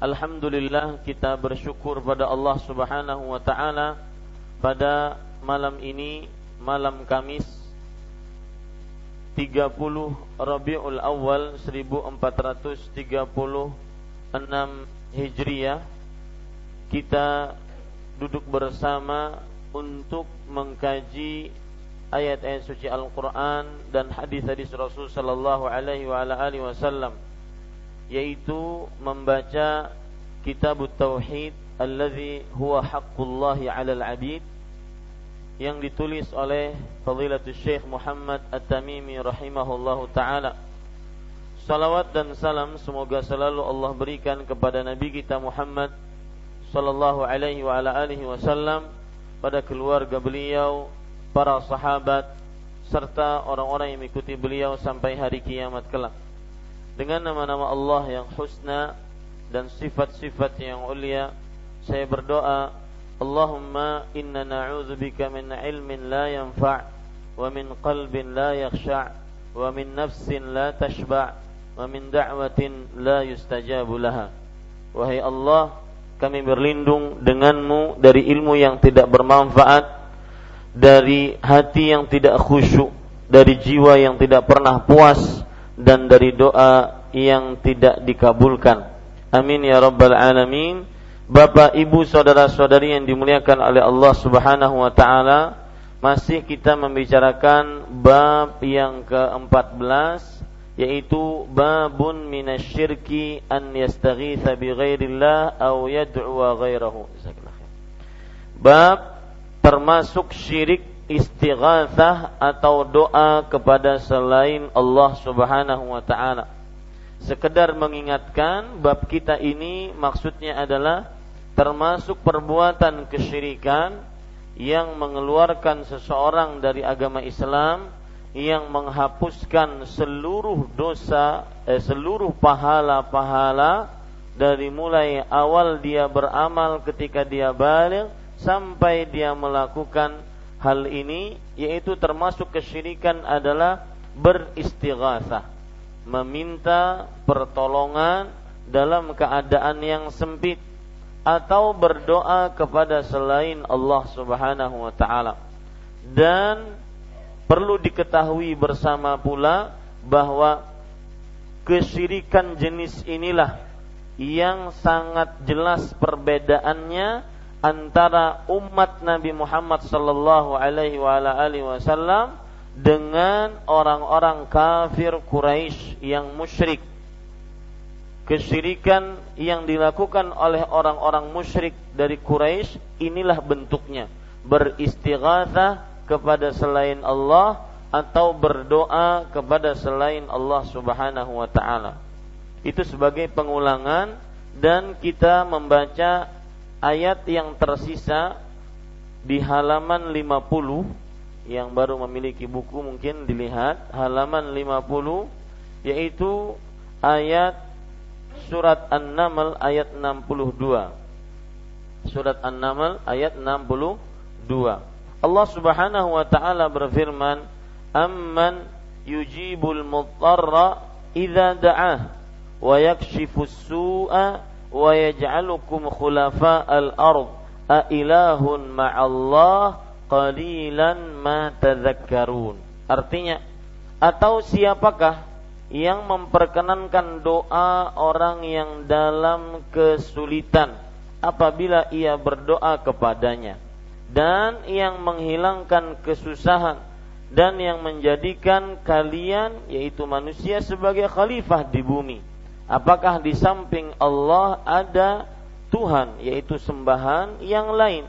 Alhamdulillah kita bersyukur pada Allah Subhanahu wa taala pada malam ini malam Kamis 30 Rabiul Awal 1436 Hijriah. Kita duduk bersama untuk mengkaji ayat-ayat suci Al-Qur'an dan hadis-hadis Rasul sallallahu alaihi wa alihi wasallam yaitu membaca kitab tauhid allazi huwa haqqullahi 'alal 'abid yang ditulis oleh Fadilatul Syekh Muhammad At-Tamimi rahimahullahu taala. Salawat dan salam semoga selalu Allah berikan kepada Nabi kita Muhammad sallallahu alaihi wa ala alihi wasallam pada keluarga beliau, para sahabat serta orang-orang yang mengikuti beliau sampai hari kiamat kelak dengan nama-nama Allah yang husna dan sifat-sifat yang ulia saya berdoa Allahumma inna na'udzubika min ilmin la yanfa' wa min qalbin la yakhsha' wa min nafsin la tashba' wa min da'watin la yustajabu laha wahai Allah kami berlindung denganmu dari ilmu yang tidak bermanfaat dari hati yang tidak khusyuk dari jiwa yang tidak pernah puas dan dari doa yang tidak dikabulkan. Amin ya rabbal alamin. Bapak, Ibu, saudara-saudari yang dimuliakan oleh Allah Subhanahu wa taala, masih kita membicarakan bab yang ke-14 yaitu babun minasyirki an yastaghitha bi ghairillah aw yad'u ghairahu. Bab termasuk syirik istighatsah atau doa kepada selain Allah Subhanahu wa taala. Sekedar mengingatkan bab kita ini maksudnya adalah termasuk perbuatan kesyirikan yang mengeluarkan seseorang dari agama Islam yang menghapuskan seluruh dosa eh, seluruh pahala-pahala dari mulai awal dia beramal ketika dia balik sampai dia melakukan hal ini yaitu termasuk kesyirikan adalah beristighatsah meminta pertolongan dalam keadaan yang sempit atau berdoa kepada selain Allah Subhanahu wa taala. Dan perlu diketahui bersama pula bahwa kesyirikan jenis inilah yang sangat jelas perbedaannya antara umat Nabi Muhammad sallallahu alaihi wasallam dengan orang-orang kafir Quraisy yang musyrik. Kesyirikan yang dilakukan oleh orang-orang musyrik dari Quraisy inilah bentuknya beristighatsah kepada selain Allah atau berdoa kepada selain Allah Subhanahu wa taala. Itu sebagai pengulangan dan kita membaca ayat yang tersisa di halaman 50 yang baru memiliki buku mungkin dilihat halaman 50 yaitu ayat surat An-Naml ayat 62. Surat An-Naml ayat 62. Allah Subhanahu wa taala berfirman, "Amman yujibul mutarra idza da'ah wa yakshifus su'a wa yaj'alukum khulafa'al ard a ilahun ma'allah qalilan ma tadhakkarun. Artinya atau siapakah yang memperkenankan doa orang yang dalam kesulitan apabila ia berdoa kepadanya? Dan yang menghilangkan kesusahan dan yang menjadikan kalian yaitu manusia sebagai khalifah di bumi. Apakah di samping Allah ada Tuhan yaitu sembahan yang lain?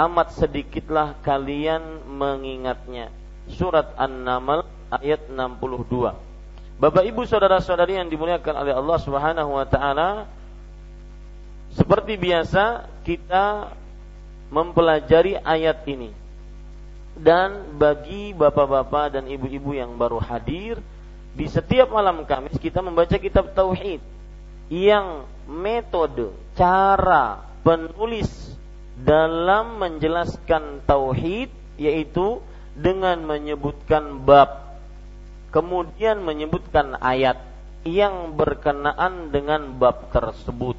Amat sedikitlah kalian mengingatnya. Surat An-Naml ayat 62. Bapak Ibu saudara-saudari yang dimuliakan oleh Allah Subhanahu wa taala, seperti biasa kita mempelajari ayat ini. Dan bagi bapak-bapak dan ibu-ibu yang baru hadir, di setiap malam Kamis kita membaca kitab tauhid yang metode cara penulis dalam menjelaskan tauhid yaitu dengan menyebutkan bab kemudian menyebutkan ayat yang berkenaan dengan bab tersebut.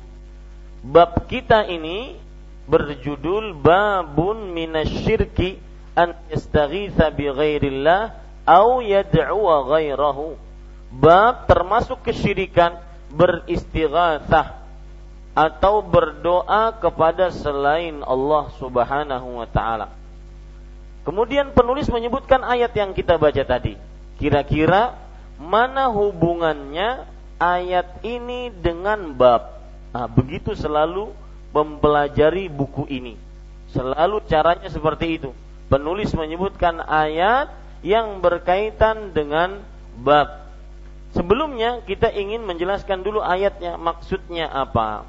Bab kita ini berjudul babun minasyirki an yastaghitha bi ghairillah au yad'u ghairahu. Bab termasuk kesyirikan beristighatsah atau berdoa kepada selain Allah Subhanahu wa taala. Kemudian penulis menyebutkan ayat yang kita baca tadi. Kira-kira mana hubungannya ayat ini dengan bab? Nah, begitu selalu mempelajari buku ini. Selalu caranya seperti itu. Penulis menyebutkan ayat yang berkaitan dengan bab. Sebelumnya kita ingin menjelaskan dulu ayatnya, maksudnya apa.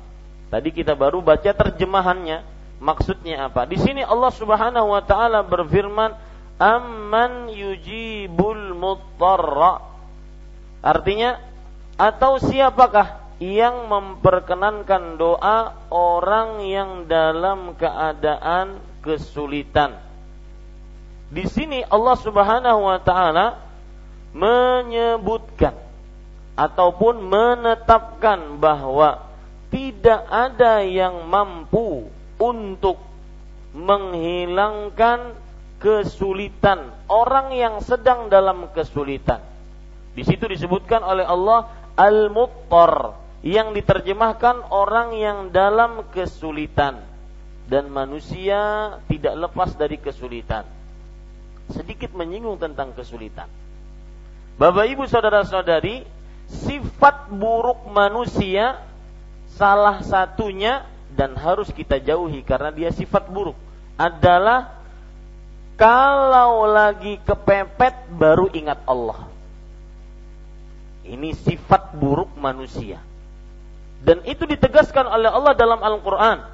Tadi kita baru baca terjemahannya, maksudnya apa. Di sini Allah Subhanahu wa taala berfirman, "Amman yujibul mutarra." Artinya, atau siapakah yang memperkenankan doa orang yang dalam keadaan kesulitan di sini Allah Subhanahu wa taala menyebutkan ataupun menetapkan bahwa tidak ada yang mampu untuk menghilangkan kesulitan orang yang sedang dalam kesulitan. Di situ disebutkan oleh Allah al-muttar yang diterjemahkan orang yang dalam kesulitan dan manusia tidak lepas dari kesulitan sedikit menyinggung tentang kesulitan. Bapak Ibu saudara-saudari, sifat buruk manusia salah satunya dan harus kita jauhi karena dia sifat buruk adalah kalau lagi kepepet baru ingat Allah. Ini sifat buruk manusia. Dan itu ditegaskan oleh Allah dalam Al-Qur'an.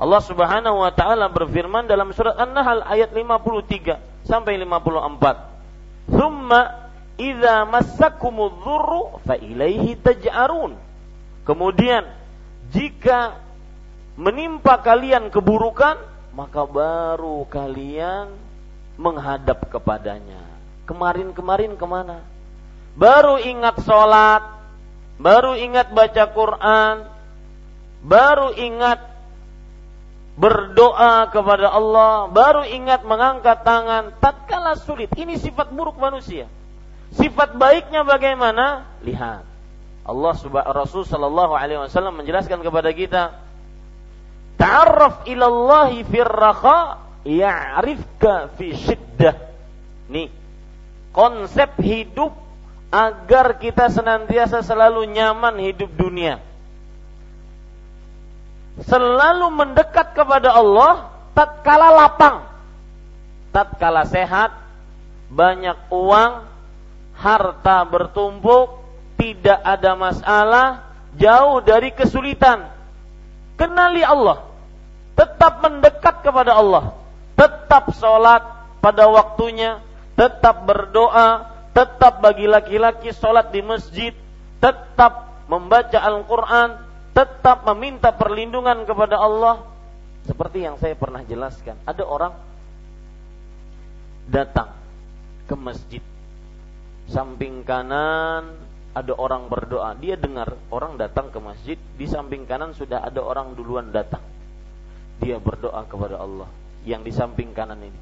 Allah Subhanahu wa taala berfirman dalam surat An-Nahl ayat 53 sampai 54. "Tsumma idza massakumudz dzurru fa ilaihi taj'arun." Kemudian jika menimpa kalian keburukan, maka baru kalian menghadap kepadanya. Kemarin-kemarin ke mana? Baru ingat sholat, baru ingat baca Quran, baru ingat berdoa kepada Allah, baru ingat mengangkat tangan tatkala sulit. Ini sifat buruk manusia. Sifat baiknya bagaimana? Lihat. Allah Rasul sallallahu alaihi wasallam menjelaskan kepada kita, "Ta'arraf ila Allah fi raha ya'rifka fi shiddah." Nih, konsep hidup agar kita senantiasa selalu nyaman hidup dunia selalu mendekat kepada Allah tatkala lapang. tatkala sehat, banyak uang, harta bertumpuk, tidak ada masalah, jauh dari kesulitan. Kenali Allah, tetap mendekat kepada Allah, tetap sholat pada waktunya, tetap berdoa, tetap bagi laki-laki sholat di masjid, tetap membaca Al-Quran, tetap meminta perlindungan kepada Allah. Seperti yang saya pernah jelaskan, ada orang datang ke masjid. Samping kanan ada orang berdoa. Dia dengar orang datang ke masjid, di samping kanan sudah ada orang duluan datang. Dia berdoa kepada Allah yang di samping kanan ini.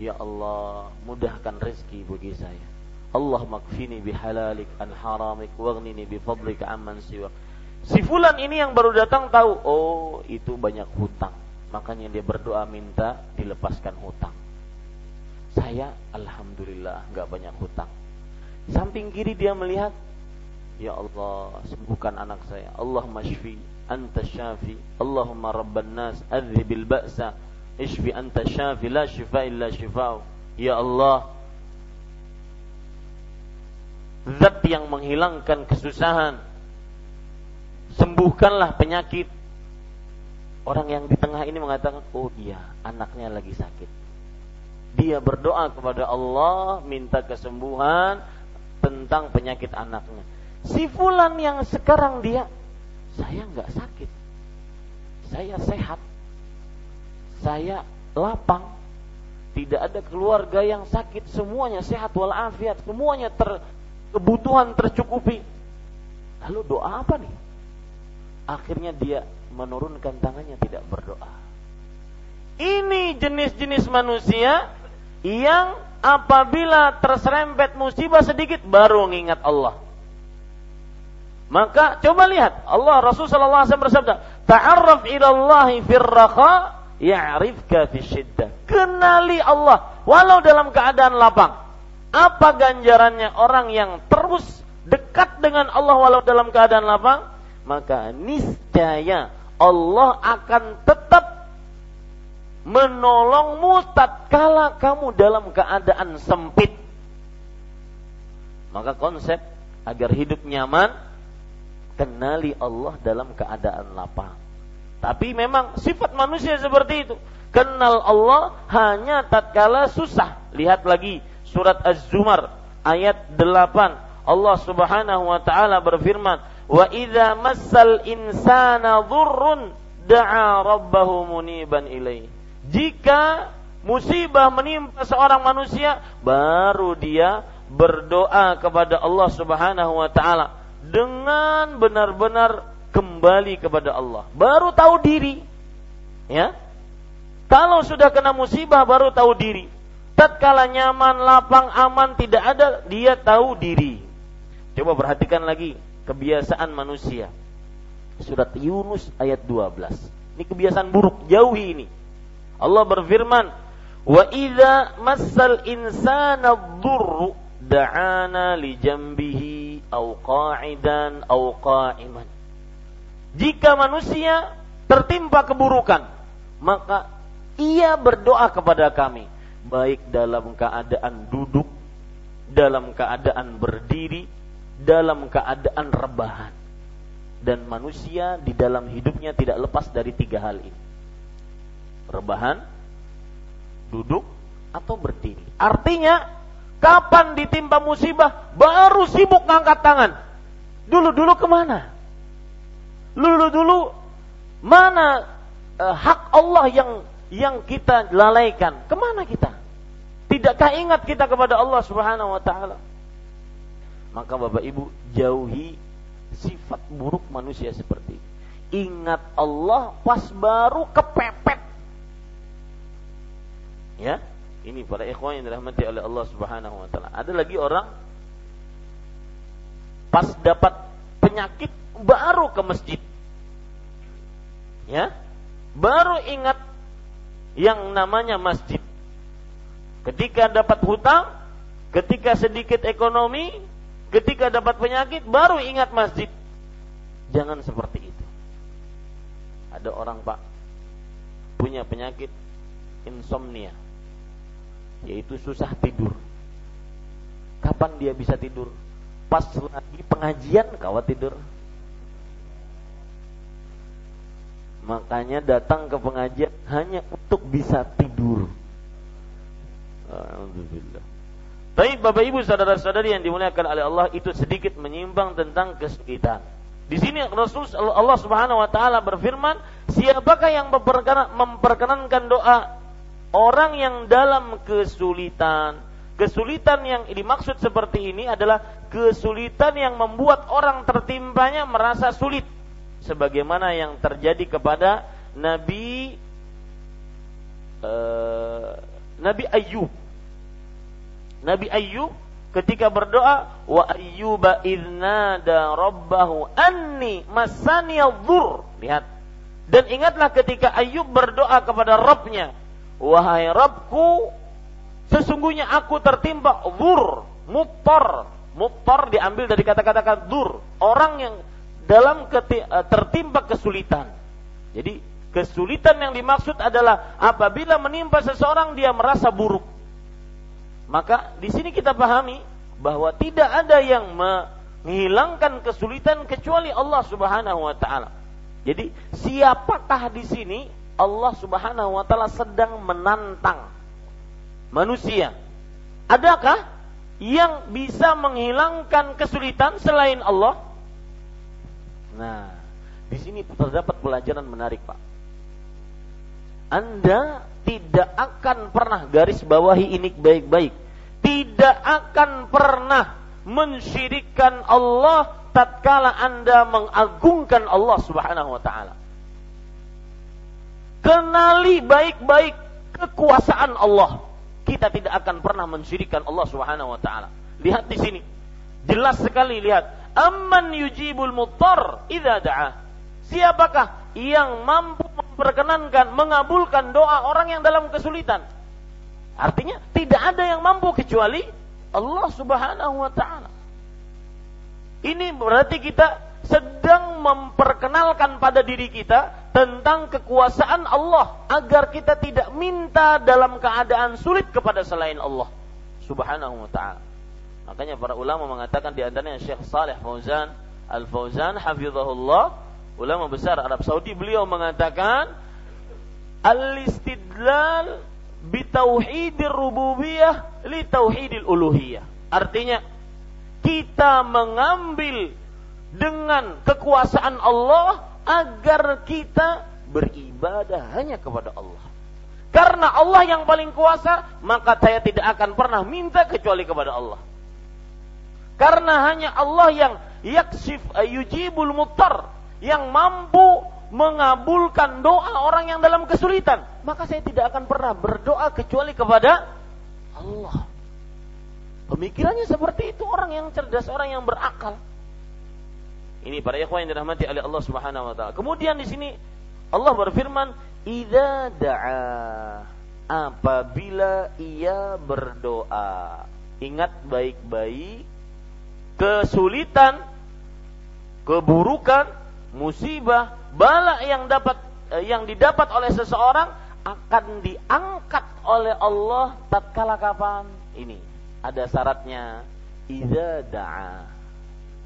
Ya Allah, mudahkan rezeki bagi saya. Allah makfini bihalalik an haramik waghnini bifadlika amman siwa. Si fulan ini yang baru datang tahu, oh itu banyak hutang. Makanya dia berdoa minta dilepaskan hutang. Saya alhamdulillah nggak banyak hutang. Samping kiri dia melihat, ya Allah sembuhkan anak saya. Allah mashfi, anta syafi. Allahumma rabban nas adzibil ba'sa. Ishfi anta syafi la shifa illa shifau. Ya Allah, zat yang menghilangkan kesusahan. Sembuhkanlah penyakit. Orang yang di tengah ini mengatakan, "Oh iya, anaknya lagi sakit." dia berdoa kepada Allah minta kesembuhan tentang penyakit anaknya. Si fulan yang sekarang dia saya nggak sakit. Saya sehat. Saya lapang. Tidak ada keluarga yang sakit, semuanya sehat walafiat, semuanya ter, kebutuhan tercukupi. Lalu doa apa nih? Akhirnya dia menurunkan tangannya tidak berdoa. Ini jenis-jenis manusia yang apabila terserempet musibah sedikit baru mengingat Allah. Maka coba lihat Allah Rasul sallallahu alaihi wasallam bersabda, "Ta'arraf ila Allah fir raqa ya'rifka fi syiddah." Kenali Allah walau dalam keadaan lapang. Apa ganjarannya orang yang terus dekat dengan Allah walau dalam keadaan lapang? Maka niscaya Allah akan tetap menolongmu tatkala kamu dalam keadaan sempit. Maka konsep agar hidup nyaman kenali Allah dalam keadaan lapang. Tapi memang sifat manusia seperti itu. Kenal Allah hanya tatkala susah. Lihat lagi surat Az-Zumar ayat 8. Allah Subhanahu wa taala berfirman, "Wa idza massal insana dhurrun da'a rabbahu muniban ilaihi." Jika musibah menimpa seorang manusia, baru dia berdoa kepada Allah Subhanahu wa taala dengan benar-benar kembali kepada Allah. Baru tahu diri. Ya. Kalau sudah kena musibah baru tahu diri. Tatkala nyaman, lapang, aman tidak ada, dia tahu diri. Coba perhatikan lagi kebiasaan manusia. Surat Yunus ayat 12. Ini kebiasaan buruk, jauhi ini. Allah berfirman, "Wa idza massal insana dhurru da'ana li jambihi aw qa'idan aw qa'iman." Jika manusia tertimpa keburukan, maka ia berdoa kepada kami, baik dalam keadaan duduk, dalam keadaan berdiri, dalam keadaan rebahan. Dan manusia di dalam hidupnya tidak lepas dari tiga hal ini rebahan, duduk, atau berdiri. Artinya, kapan ditimpa musibah, baru sibuk ngangkat tangan. Dulu-dulu ke mana? Dulu-dulu mana eh, hak Allah yang yang kita lalaikan? Ke mana kita? Tidakkah ingat kita kepada Allah Subhanahu wa taala? Maka Bapak Ibu jauhi sifat buruk manusia seperti ini. Ingat Allah pas baru kepepet Ya, ini para ikhwan yang dirahmati oleh Allah Subhanahu wa taala. Ada lagi orang pas dapat penyakit baru ke masjid. Ya. Baru ingat yang namanya masjid. Ketika dapat hutang, ketika sedikit ekonomi, ketika dapat penyakit baru ingat masjid. Jangan seperti itu. Ada orang Pak punya penyakit insomnia yaitu susah tidur. Kapan dia bisa tidur? Pas lagi pengajian kawat tidur. Makanya datang ke pengajian hanya untuk bisa tidur. Alhamdulillah. Baik Bapak Ibu saudara-saudari yang dimuliakan oleh Allah itu sedikit menyimpang tentang kesulitan. Di sini Rasul Allah Subhanahu wa taala berfirman, siapakah yang memperkenankan doa orang yang dalam kesulitan? Kesulitan yang dimaksud seperti ini adalah kesulitan yang membuat orang tertimpanya merasa sulit sebagaimana yang terjadi kepada Nabi uh, Nabi Ayub. Nabi Ayub ketika berdoa wa ayyuba idnada rabbahu anni masani. Lihat. Dan ingatlah ketika Ayub berdoa kepada Rabbnya, wahai Rabbku, sesungguhnya aku tertimpa dhur, muttar. Muttar diambil dari kata-kata dur, orang yang dalam eh, tertimpa kesulitan. Jadi kesulitan yang dimaksud adalah apabila menimpa seseorang dia merasa buruk. Maka di sini kita pahami bahwa tidak ada yang menghilangkan kesulitan kecuali Allah Subhanahu wa taala. Jadi siapakah di sini Allah Subhanahu wa taala sedang menantang manusia? Adakah yang bisa menghilangkan kesulitan selain Allah? Nah, di sini terdapat pelajaran menarik, Pak. Anda tidak akan pernah garis bawahi ini baik-baik. Tidak akan pernah mensyirikkan Allah tatkala Anda mengagungkan Allah Subhanahu wa taala. Kenali baik-baik kekuasaan Allah. Kita tidak akan pernah mensyirikkan Allah Subhanahu wa taala. Lihat di sini. Jelas sekali lihat Amman yujibul muttar idza da'a. Siapakah yang mampu memperkenankan, mengabulkan doa orang yang dalam kesulitan? Artinya tidak ada yang mampu kecuali Allah Subhanahu wa taala. Ini berarti kita sedang memperkenalkan pada diri kita tentang kekuasaan Allah agar kita tidak minta dalam keadaan sulit kepada selain Allah Subhanahu wa taala. Makanya para ulama mengatakan di antaranya Syekh Saleh Fauzan Al Fauzan hafizahullah, ulama besar Arab Saudi, beliau mengatakan al-istidlal bi tauhidir rububiyah li tauhidil uluhiyah. Artinya kita mengambil dengan kekuasaan Allah agar kita beribadah hanya kepada Allah. Karena Allah yang paling kuasa, maka saya tidak akan pernah minta kecuali kepada Allah. Karena hanya Allah yang yaksif yujibul mutar yang mampu mengabulkan doa orang yang dalam kesulitan. Maka saya tidak akan pernah berdoa kecuali kepada Allah. Pemikirannya seperti itu orang yang cerdas, orang yang berakal. Ini para ikhwan yang dirahmati oleh Allah Subhanahu wa taala. Kemudian di sini Allah berfirman, "Idza da'a" apabila ia berdoa. Ingat baik-baik kesulitan, keburukan, musibah, bala yang dapat eh, yang didapat oleh seseorang akan diangkat oleh Allah tatkala kapan? Ini ada syaratnya. Idza da'a.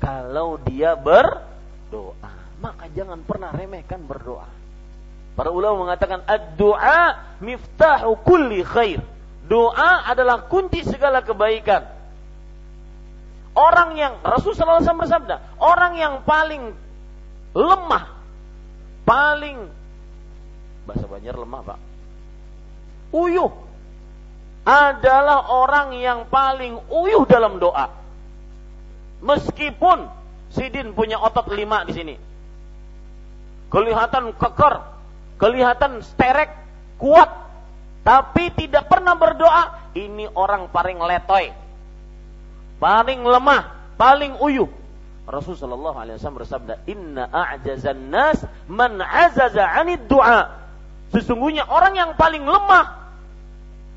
Kalau dia berdoa, maka jangan pernah remehkan berdoa. Para ulama mengatakan ad-du'a miftahu kulli khair. Doa adalah kunci segala kebaikan. Orang yang Rasulullah SAW bersabda, orang yang paling lemah, paling bahasa Banjar lemah pak, uyuh adalah orang yang paling uyuh dalam doa. Meskipun Sidin punya otot lima di sini, kelihatan keker, kelihatan sterek, kuat, tapi tidak pernah berdoa. Ini orang paling letoy, paling lemah, paling uyuh. Rasulullah Shallallahu Alaihi Wasallam bersabda, Inna a'jazan nas man azaza anid du'a. Sesungguhnya orang yang paling lemah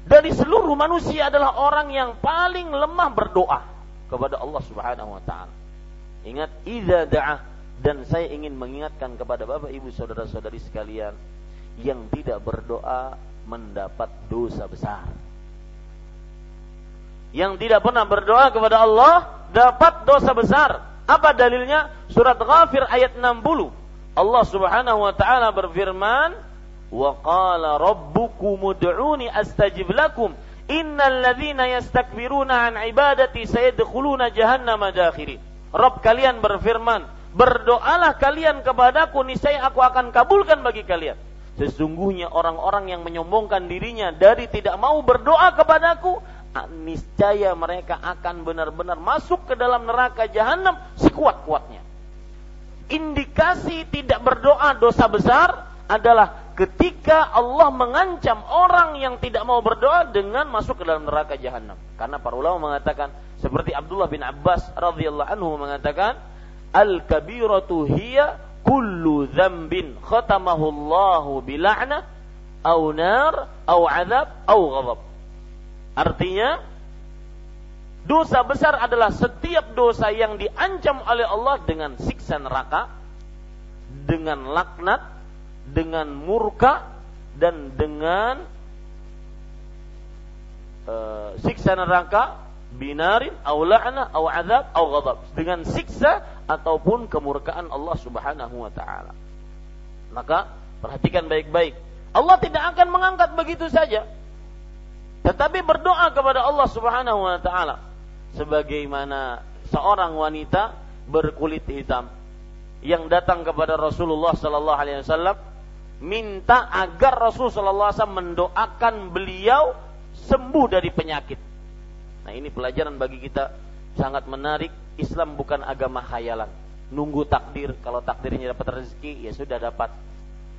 dari seluruh manusia adalah orang yang paling lemah berdoa kepada Allah Subhanahu Wa Taala. Ingat, idza dan saya ingin mengingatkan kepada bapak ibu saudara saudari sekalian yang tidak berdoa mendapat dosa besar Yang tidak pernah berdoa kepada Allah dapat dosa besar. Apa dalilnya? Surat Ghafir ayat 60. Allah Subhanahu wa taala berfirman, "Wa qala rabbukum ud'uni astajib lakum." Innal ladzina yastakbiruna an ibadati sayadkhuluna jahannama dakhirin. Rabb kalian berfirman, berdoalah kalian kepadaku niscaya aku akan kabulkan bagi kalian. Sesungguhnya orang-orang yang menyombongkan dirinya dari tidak mau berdoa kepadaku, niscaya mereka akan benar-benar masuk ke dalam neraka jahanam sekuat-kuatnya. Indikasi tidak berdoa dosa besar adalah ketika Allah mengancam orang yang tidak mau berdoa dengan masuk ke dalam neraka jahanam. Karena para ulama mengatakan seperti Abdullah bin Abbas radhiyallahu anhu mengatakan al kabiratu hiya kullu dzambin khatamahu Allahu bila'nah au nar au azab au ghadab. Artinya dosa besar adalah setiap dosa yang diancam oleh Allah dengan siksa neraka, dengan laknat, dengan murka dan dengan uh, siksa neraka binarin au la'na au azab ghadab dengan siksa ataupun kemurkaan Allah Subhanahu wa taala. Maka perhatikan baik-baik. Allah tidak akan mengangkat begitu saja. Tetapi berdoa kepada Allah Subhanahu wa taala sebagaimana seorang wanita berkulit hitam yang datang kepada Rasulullah sallallahu alaihi wasallam minta agar Rasulullah SAW mendoakan beliau sembuh dari penyakit. Nah ini pelajaran bagi kita sangat menarik. Islam bukan agama khayalan. Nunggu takdir. Kalau takdirnya dapat rezeki ya sudah dapat.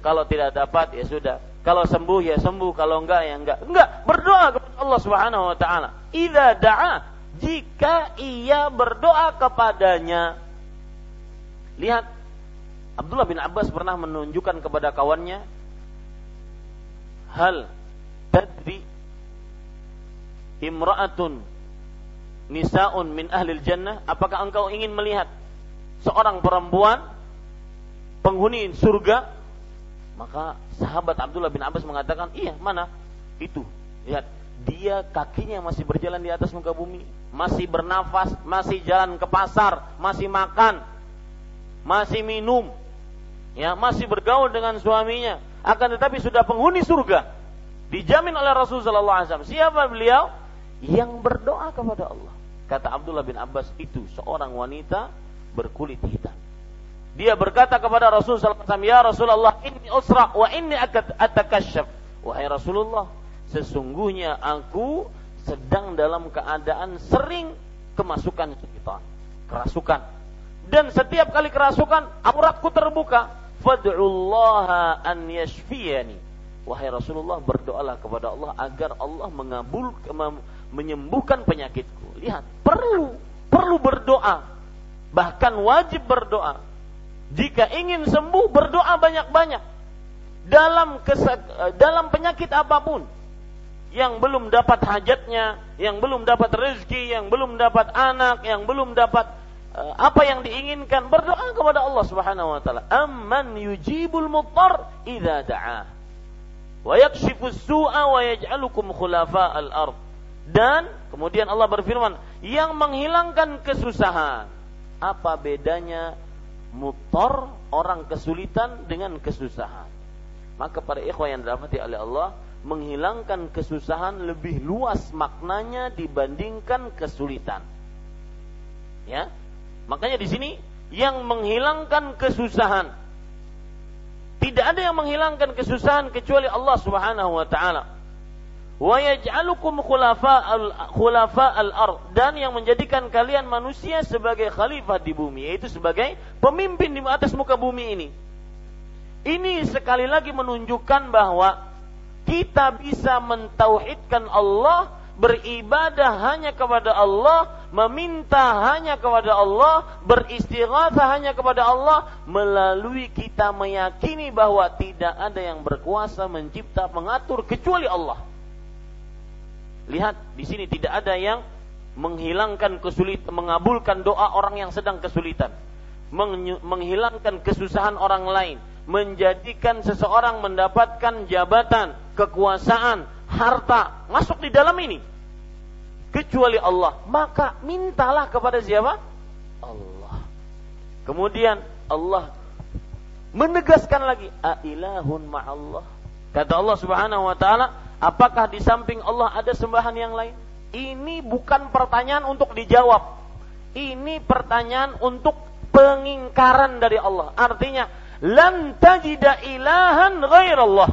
Kalau tidak dapat ya sudah. Kalau sembuh ya sembuh. Kalau enggak ya enggak. Enggak. Berdoa kepada Allah Subhanahu Wa Taala. Ida da'a jika ia berdoa kepadanya. Lihat Abdullah bin Abbas pernah menunjukkan kepada kawannya hal tadri imra'atun nisaun min ahli jannah? Apakah engkau ingin melihat seorang perempuan penghuni surga? Maka sahabat Abdullah bin Abbas mengatakan iya mana? Itu. Lihat dia kakinya masih berjalan di atas muka bumi masih bernafas masih jalan ke pasar masih makan masih minum ya masih bergaul dengan suaminya, akan tetapi sudah penghuni surga. Dijamin oleh Rasul sallallahu alaihi wasallam. Siapa beliau? Yang berdoa kepada Allah. Kata Abdullah bin Abbas itu seorang wanita berkulit hitam. Dia berkata kepada Rasul sallallahu alaihi wasallam, "Ya Rasulullah, inni usra wa inni atakasyaf." Wahai Rasulullah, sesungguhnya aku sedang dalam keadaan sering kemasukan syaitan, kerasukan. Dan setiap kali kerasukan, auratku terbuka fad'ullaha an yashfiyani. Wahai Rasulullah berdoalah kepada Allah agar Allah mengabul menyembuhkan penyakitku. Lihat perlu perlu berdoa. Bahkan wajib berdoa. Jika ingin sembuh berdoa banyak-banyak. Dalam dalam penyakit apa pun. Yang belum dapat hajatnya, yang belum dapat rezeki, yang belum dapat anak, yang belum dapat apa yang diinginkan berdoa kepada Allah Subhanahu wa taala. Amman yujibul muttar idza da'a. Wa yakshifu su'a wa yaj'alukum khulafa al-ard. Dan kemudian Allah berfirman yang menghilangkan kesusahan. Apa bedanya muttar orang kesulitan dengan kesusahan? Maka para ikhwan yang dirahmati oleh Allah menghilangkan kesusahan lebih luas maknanya dibandingkan kesulitan. Ya Makanya di sini yang menghilangkan kesusahan. Tidak ada yang menghilangkan kesusahan kecuali Allah Subhanahu wa taala. Wa yaj'alukum khulafa al-ard dan yang menjadikan kalian manusia sebagai khalifah di bumi yaitu sebagai pemimpin di atas muka bumi ini. Ini sekali lagi menunjukkan bahwa kita bisa mentauhidkan Allah beribadah hanya kepada Allah, meminta hanya kepada Allah, beristighatsah hanya kepada Allah melalui kita meyakini bahwa tidak ada yang berkuasa mencipta, mengatur kecuali Allah. Lihat, di sini tidak ada yang menghilangkan kesulitan, mengabulkan doa orang yang sedang kesulitan, menghilangkan kesusahan orang lain, menjadikan seseorang mendapatkan jabatan, kekuasaan, harta masuk di dalam ini. Kecuali Allah, maka mintalah kepada siapa? Allah. Kemudian Allah menegaskan lagi, "Ailahun ma'allah." Kata Allah Subhanahu wa taala, apakah di samping Allah ada sembahan yang lain? Ini bukan pertanyaan untuk dijawab. Ini pertanyaan untuk pengingkaran dari Allah. Artinya, lan tajida ilahan ghairallah.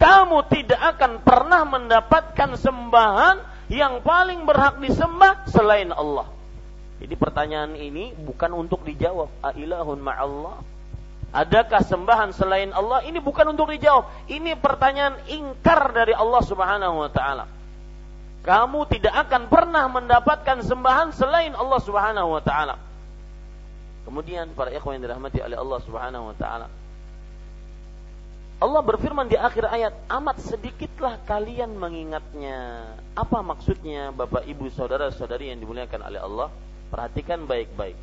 Kamu tidak akan pernah mendapatkan sembahan yang paling berhak disembah selain Allah. Jadi pertanyaan ini bukan untuk dijawab. Ailahun ma'allah. Adakah sembahan selain Allah? Ini bukan untuk dijawab. Ini pertanyaan ingkar dari Allah Subhanahu wa taala. Kamu tidak akan pernah mendapatkan sembahan selain Allah Subhanahu wa taala. Kemudian para ikhwan yang dirahmati oleh Allah Subhanahu wa taala. Allah berfirman di akhir ayat, amat sedikitlah kalian mengingatnya. Apa maksudnya Bapak Ibu saudara-saudari yang dimuliakan oleh Allah? Perhatikan baik-baik.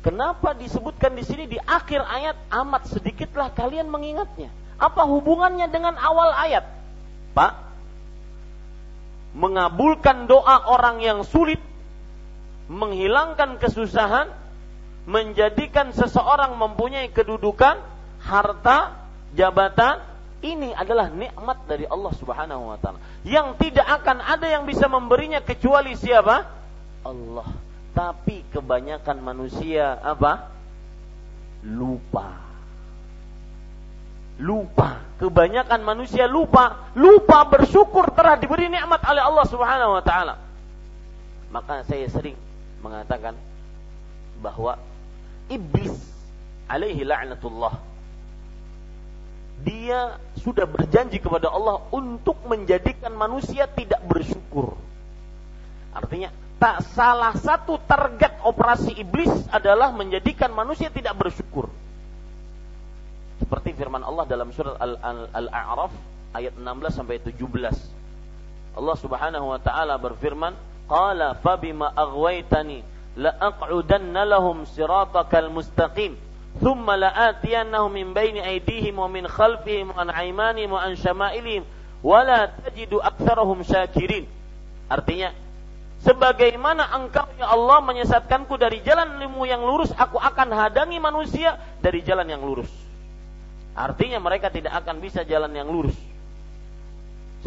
Kenapa disebutkan di sini di akhir ayat amat sedikitlah kalian mengingatnya? Apa hubungannya dengan awal ayat? Pak, mengabulkan doa orang yang sulit, menghilangkan kesusahan, menjadikan seseorang mempunyai kedudukan, harta, jabatan, ini adalah nikmat dari Allah Subhanahu wa taala. Yang tidak akan ada yang bisa memberinya kecuali siapa? Allah. Tapi kebanyakan manusia apa? Lupa lupa. Kebanyakan manusia lupa, lupa bersyukur telah diberi nikmat oleh Allah Subhanahu wa taala. Maka saya sering mengatakan bahwa iblis alaihi la'natullah dia sudah berjanji kepada Allah untuk menjadikan manusia tidak bersyukur. Artinya, tak salah satu target operasi iblis adalah menjadikan manusia tidak bersyukur. Seperti firman Allah dalam surat Al-A'raf ayat 16 sampai 17. Allah Subhanahu wa taala berfirman, "Qala fabima aghwaytani la aq'udanna lahum siratakal mustaqim." ثم لآتينهم من بين أيديهم ومن خلفهم وعن أيمانهم وعن شمائلهم ولا تجد أكثرهم شاكرين artinya sebagaimana engkau ya Allah menyesatkanku dari jalan ilmu yang lurus aku akan hadangi manusia dari jalan yang lurus Artinya mereka tidak akan bisa jalan yang lurus.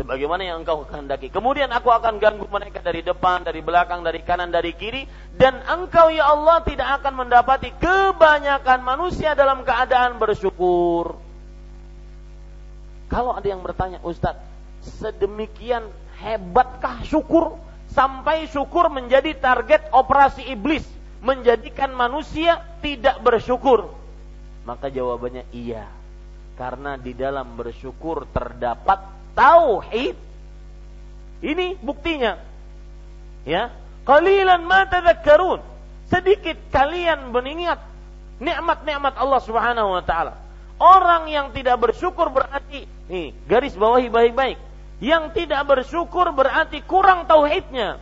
Sebagaimana yang engkau kehendaki. Kemudian aku akan ganggu mereka dari depan, dari belakang, dari kanan, dari kiri. Dan engkau ya Allah tidak akan mendapati kebanyakan manusia dalam keadaan bersyukur. Kalau ada yang bertanya, Ustadz, sedemikian hebatkah syukur? Sampai syukur menjadi target operasi iblis. Menjadikan manusia tidak bersyukur. Maka jawabannya iya karena di dalam bersyukur terdapat tauhid. Ini buktinya. Ya, qalilan ma tadhakkarun. Sedikit kalian mengingat nikmat-nikmat Allah Subhanahu wa taala. Orang yang tidak bersyukur berarti nih, garis bawahi baik-baik. Yang tidak bersyukur berarti kurang tauhidnya.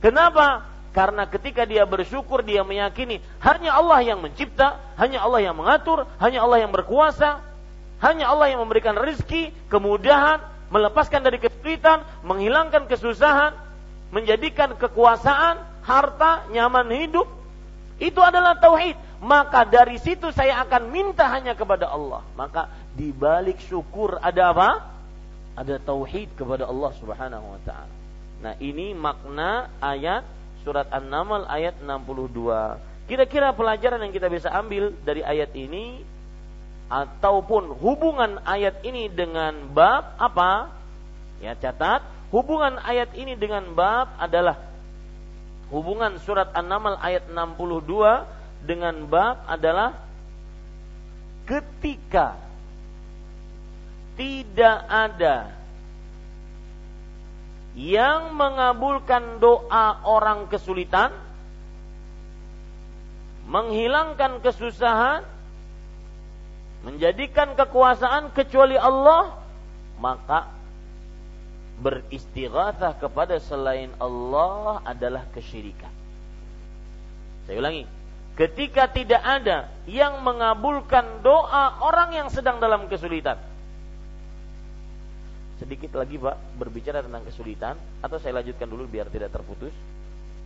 Kenapa? Karena ketika dia bersyukur, dia meyakini hanya Allah yang mencipta, hanya Allah yang mengatur, hanya Allah yang berkuasa, hanya Allah yang memberikan rezeki, kemudahan, melepaskan dari kesulitan, menghilangkan kesusahan, menjadikan kekuasaan, harta, nyaman hidup. Itu adalah tauhid. Maka dari situ saya akan minta hanya kepada Allah. Maka di balik syukur ada apa? Ada tauhid kepada Allah Subhanahu wa taala. Nah, ini makna ayat surat An-Naml ayat 62. Kira-kira pelajaran yang kita bisa ambil dari ayat ini ataupun hubungan ayat ini dengan bab apa? Ya catat, hubungan ayat ini dengan bab adalah hubungan surat An-Naml ayat 62 dengan bab adalah ketika tidak ada yang mengabulkan doa orang kesulitan, menghilangkan kesusahan, menjadikan kekuasaan kecuali Allah, maka beristighatsah kepada selain Allah adalah kesyirikan. Saya ulangi, ketika tidak ada yang mengabulkan doa orang yang sedang dalam kesulitan, sedikit lagi Pak berbicara tentang kesulitan atau saya lanjutkan dulu biar tidak terputus.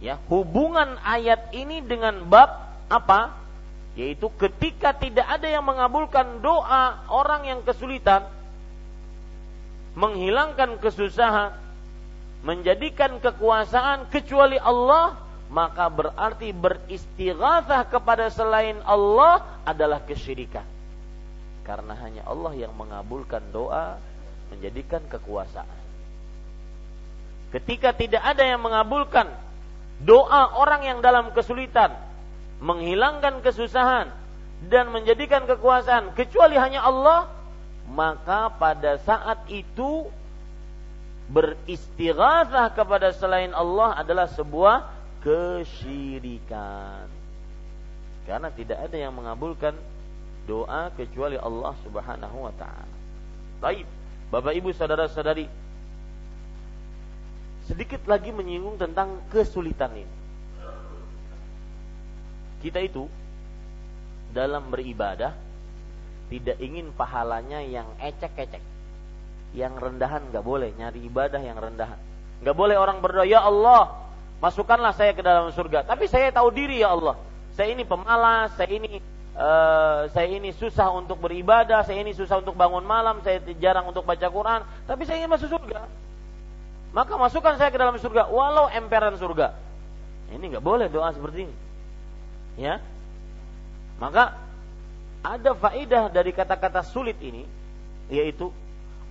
Ya, hubungan ayat ini dengan bab apa? Yaitu ketika tidak ada yang mengabulkan doa orang yang kesulitan, menghilangkan kesusahan, menjadikan kekuasaan kecuali Allah, maka berarti beristighatsah kepada selain Allah adalah kesyirikan. Karena hanya Allah yang mengabulkan doa menjadikan kekuasaan. Ketika tidak ada yang mengabulkan doa orang yang dalam kesulitan, menghilangkan kesusahan dan menjadikan kekuasaan kecuali hanya Allah, maka pada saat itu beristighatsah kepada selain Allah adalah sebuah kesyirikan. Karena tidak ada yang mengabulkan doa kecuali Allah Subhanahu wa taala. Baik, Bapak Ibu saudara-saudari, sedikit lagi menyinggung tentang kesulitan ini. Kita itu dalam beribadah tidak ingin pahalanya yang ecek-ecek. Yang rendahan nggak boleh, nyari ibadah yang rendahan. Nggak boleh orang berdoa, ya Allah, masukkanlah saya ke dalam surga. Tapi saya tahu diri ya Allah, saya ini pemalas, saya ini uh, saya ini susah untuk beribadah, saya ini susah untuk bangun malam, saya jarang untuk baca Quran, tapi saya ingin masuk surga. Maka masukkan saya ke dalam surga, walau emperan surga. Ini nggak boleh doa seperti ini. Ya, maka ada faedah dari kata-kata sulit ini, yaitu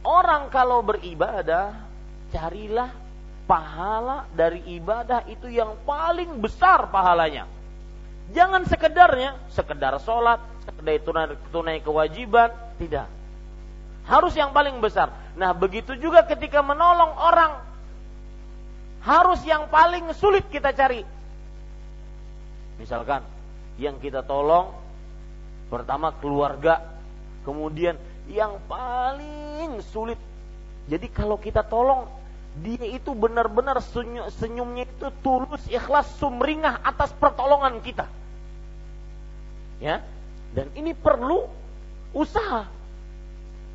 orang kalau beribadah, carilah pahala dari ibadah itu yang paling besar pahalanya. Jangan sekedarnya, sekedar sholat, sekedar tunai, tunai kewajiban, tidak. Harus yang paling besar. Nah begitu juga ketika menolong orang, harus yang paling sulit kita cari. Misalkan, yang kita tolong Pertama keluarga, kemudian yang paling sulit. Jadi kalau kita tolong dia itu benar-benar senyumnya itu tulus, ikhlas, sumringah atas pertolongan kita. Ya. Dan ini perlu usaha.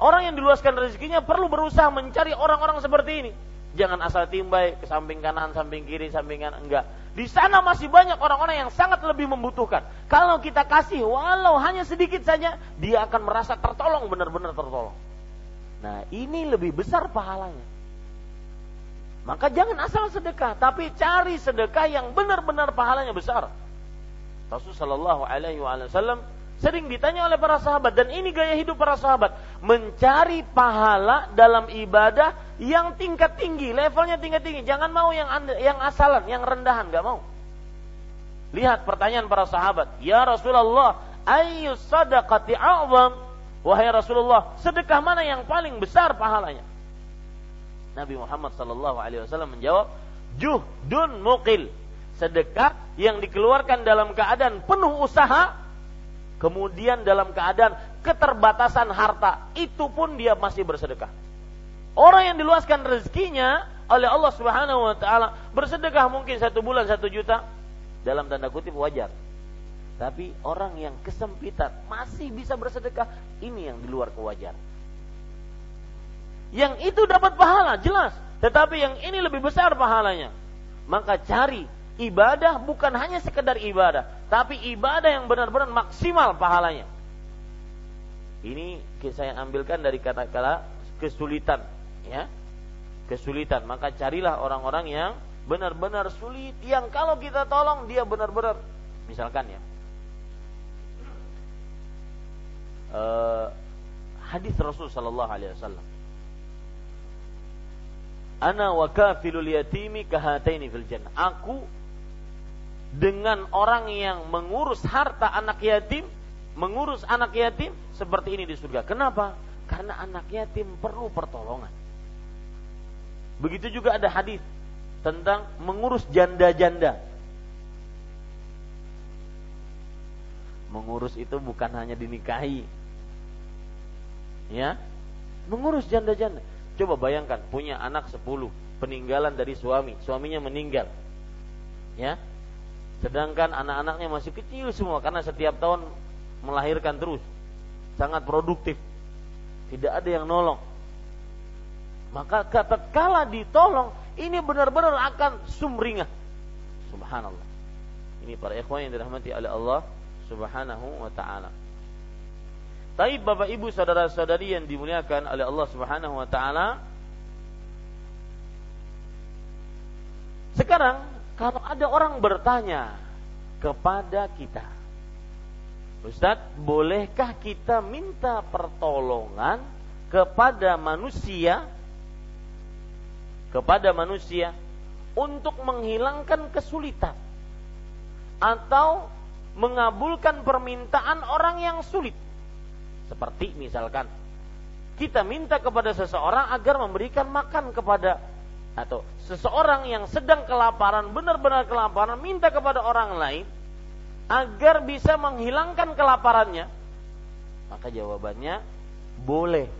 Orang yang diluaskan rezekinya perlu berusaha mencari orang-orang seperti ini. Jangan asal timbai ke samping kanan, samping kiri, samping kanan. Enggak. Di sana masih banyak orang-orang yang sangat lebih membutuhkan. Kalau kita kasih walau hanya sedikit saja, dia akan merasa tertolong, benar-benar tertolong. Nah, ini lebih besar pahalanya. Maka jangan asal sedekah, tapi cari sedekah yang benar-benar pahalanya besar. Rasulullah Shallallahu Alaihi Wasallam sering ditanya oleh para sahabat dan ini gaya hidup para sahabat mencari pahala dalam ibadah yang tingkat tinggi, levelnya tingkat tinggi. Jangan mau yang yang asalan, yang rendahan, nggak mau. Lihat pertanyaan para sahabat, ya Rasulullah, ayu sadaqati a'zam? Wahai Rasulullah, sedekah mana yang paling besar pahalanya? Nabi Muhammad sallallahu alaihi wasallam menjawab, juhdun muqil. Sedekah yang dikeluarkan dalam keadaan penuh usaha, kemudian dalam keadaan keterbatasan harta, itu pun dia masih bersedekah. Orang yang diluaskan rezekinya oleh Allah Subhanahu wa taala bersedekah mungkin satu bulan satu juta dalam tanda kutip wajar. Tapi orang yang kesempitan masih bisa bersedekah, ini yang di luar kewajaran. Yang itu dapat pahala, jelas. Tetapi yang ini lebih besar pahalanya. Maka cari ibadah bukan hanya sekedar ibadah, tapi ibadah yang benar-benar maksimal pahalanya. Ini saya ambilkan dari kata-kata kesulitan ya. Kesulitan. Maka carilah orang-orang yang benar-benar sulit yang kalau kita tolong dia benar-benar misalkan ya. Uh, hadis Rasul Shallallahu Alaihi Wasallam. Ana wa yatimi kahataini fil jannah. Aku dengan orang yang mengurus harta anak yatim mengurus anak yatim seperti ini di surga kenapa karena anak yatim perlu pertolongan Begitu juga ada hadis tentang mengurus janda-janda. Mengurus itu bukan hanya dinikahi. Ya. Mengurus janda-janda. Coba bayangkan punya anak sepuluh peninggalan dari suami, suaminya meninggal. Ya. Sedangkan anak-anaknya masih kecil semua karena setiap tahun melahirkan terus. Sangat produktif. Tidak ada yang nolong Maka tatkala ditolong, ini benar-benar akan sumringah. Subhanallah. Ini para ikhwan yang dirahmati oleh Allah Subhanahu wa taala. Tapi Bapak Ibu saudara-saudari yang dimuliakan oleh Allah Subhanahu wa taala, sekarang kalau ada orang bertanya kepada kita, Ustadz, bolehkah kita minta pertolongan kepada manusia kepada manusia untuk menghilangkan kesulitan atau mengabulkan permintaan orang yang sulit. Seperti misalkan kita minta kepada seseorang agar memberikan makan kepada atau seseorang yang sedang kelaparan, benar-benar kelaparan, minta kepada orang lain agar bisa menghilangkan kelaparannya. Maka jawabannya boleh.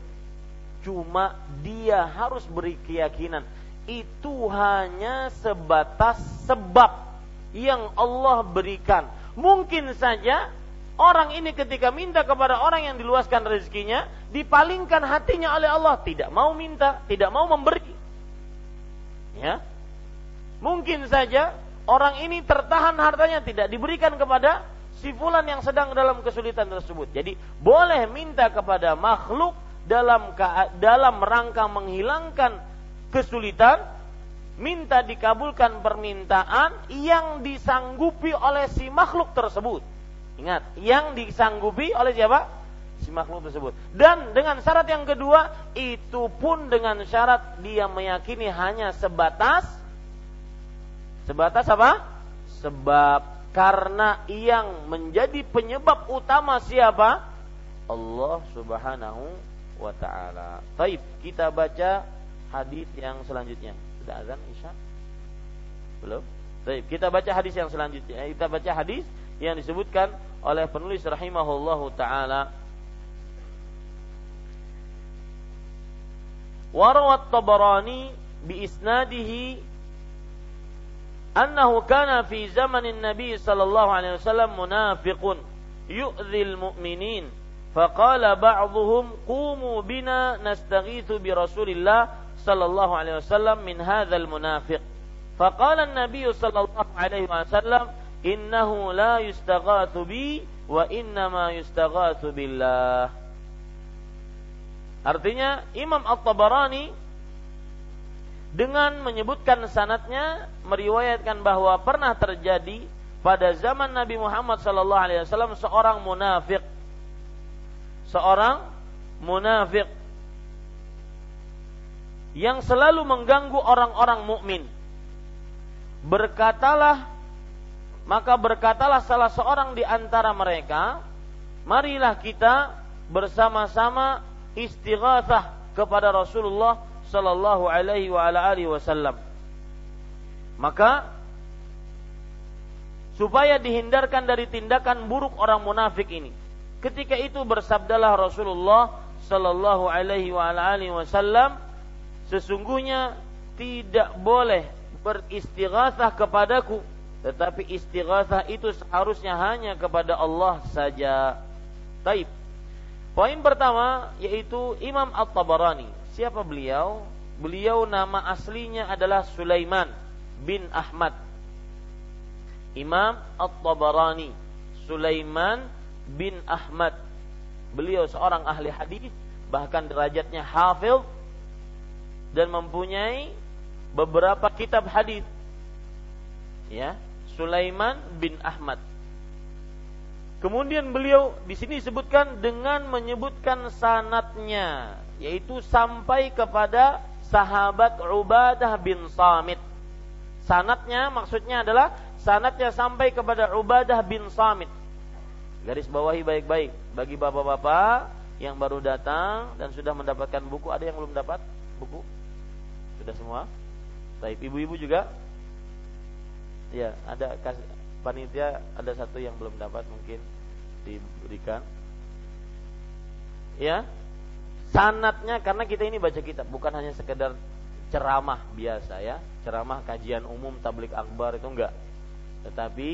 Cuma dia harus beri keyakinan itu hanya sebatas sebab yang Allah berikan. Mungkin saja orang ini ketika minta kepada orang yang diluaskan rezekinya, dipalingkan hatinya oleh Allah, tidak mau minta, tidak mau memberi. Ya. Mungkin saja orang ini tertahan hartanya tidak diberikan kepada si fulan yang sedang dalam kesulitan tersebut. Jadi boleh minta kepada makhluk dalam dalam rangka menghilangkan kesulitan, minta dikabulkan permintaan yang disanggupi oleh si makhluk tersebut. Ingat, yang disanggupi oleh siapa? Si makhluk tersebut. Dan dengan syarat yang kedua, itu pun dengan syarat dia meyakini hanya sebatas sebatas apa? Sebab karena yang menjadi penyebab utama siapa? Allah Subhanahu wa taala. Baik, kita baca hadis yang selanjutnya. Sudah azan Isya? Belum? Baik, kita baca hadis yang selanjutnya. Kita baca hadis yang disebutkan oleh penulis rahimahullahu taala. Warawat Tabarani bi isnadihi annahu kana fi zamanin Nabi sallallahu alaihi wasallam munafiqun yu'dhil mu'minin فقال بعضهم قوموا بنا نستغيث برسول الله صلى الله عليه وسلم من هذا المنافق. فقال النبي صلى الله عليه وسلم إنه لا يستغاث بي وإنما يستغاث بالله. Artinya Imam At-Tabarani dengan menyebutkan sanatnya meriwayatkan bahwa pernah terjadi pada zaman Nabi Muhammad sallallahu alaihi wasallam seorang munafik. Seorang munafik yang selalu mengganggu orang-orang mukmin. Berkatalah maka berkatalah salah seorang di antara mereka, marilah kita bersama-sama istighatsah kepada Rasulullah sallallahu alaihi wa ala alihi wasallam. Maka supaya dihindarkan dari tindakan buruk orang munafik ini. Ketika itu bersabdalah Rasulullah sallallahu alaihi wa ala alihi wasallam, sesungguhnya tidak boleh beristighatsah kepadaku tetapi istighatsah itu seharusnya hanya kepada Allah saja. Taib. Poin pertama yaitu Imam At-Tabarani. Siapa beliau? Beliau nama aslinya adalah Sulaiman bin Ahmad. Imam At-Tabarani. Sulaiman bin Ahmad. Beliau seorang ahli hadis, bahkan derajatnya hafil dan mempunyai beberapa kitab hadis. Ya, Sulaiman bin Ahmad. Kemudian beliau di sini disebutkan dengan menyebutkan sanatnya, yaitu sampai kepada sahabat Ubadah bin Samit. Sanatnya maksudnya adalah sanatnya sampai kepada Ubadah bin Samit. Garis bawahi baik-baik bagi bapak-bapak yang baru datang dan sudah mendapatkan buku. Ada yang belum dapat buku? Sudah semua? Baik, ibu-ibu juga? Ya, ada panitia ada satu yang belum dapat mungkin diberikan. Ya. Sanatnya karena kita ini baca kitab, bukan hanya sekedar ceramah biasa ya, ceramah kajian umum tablik akbar itu enggak. Tetapi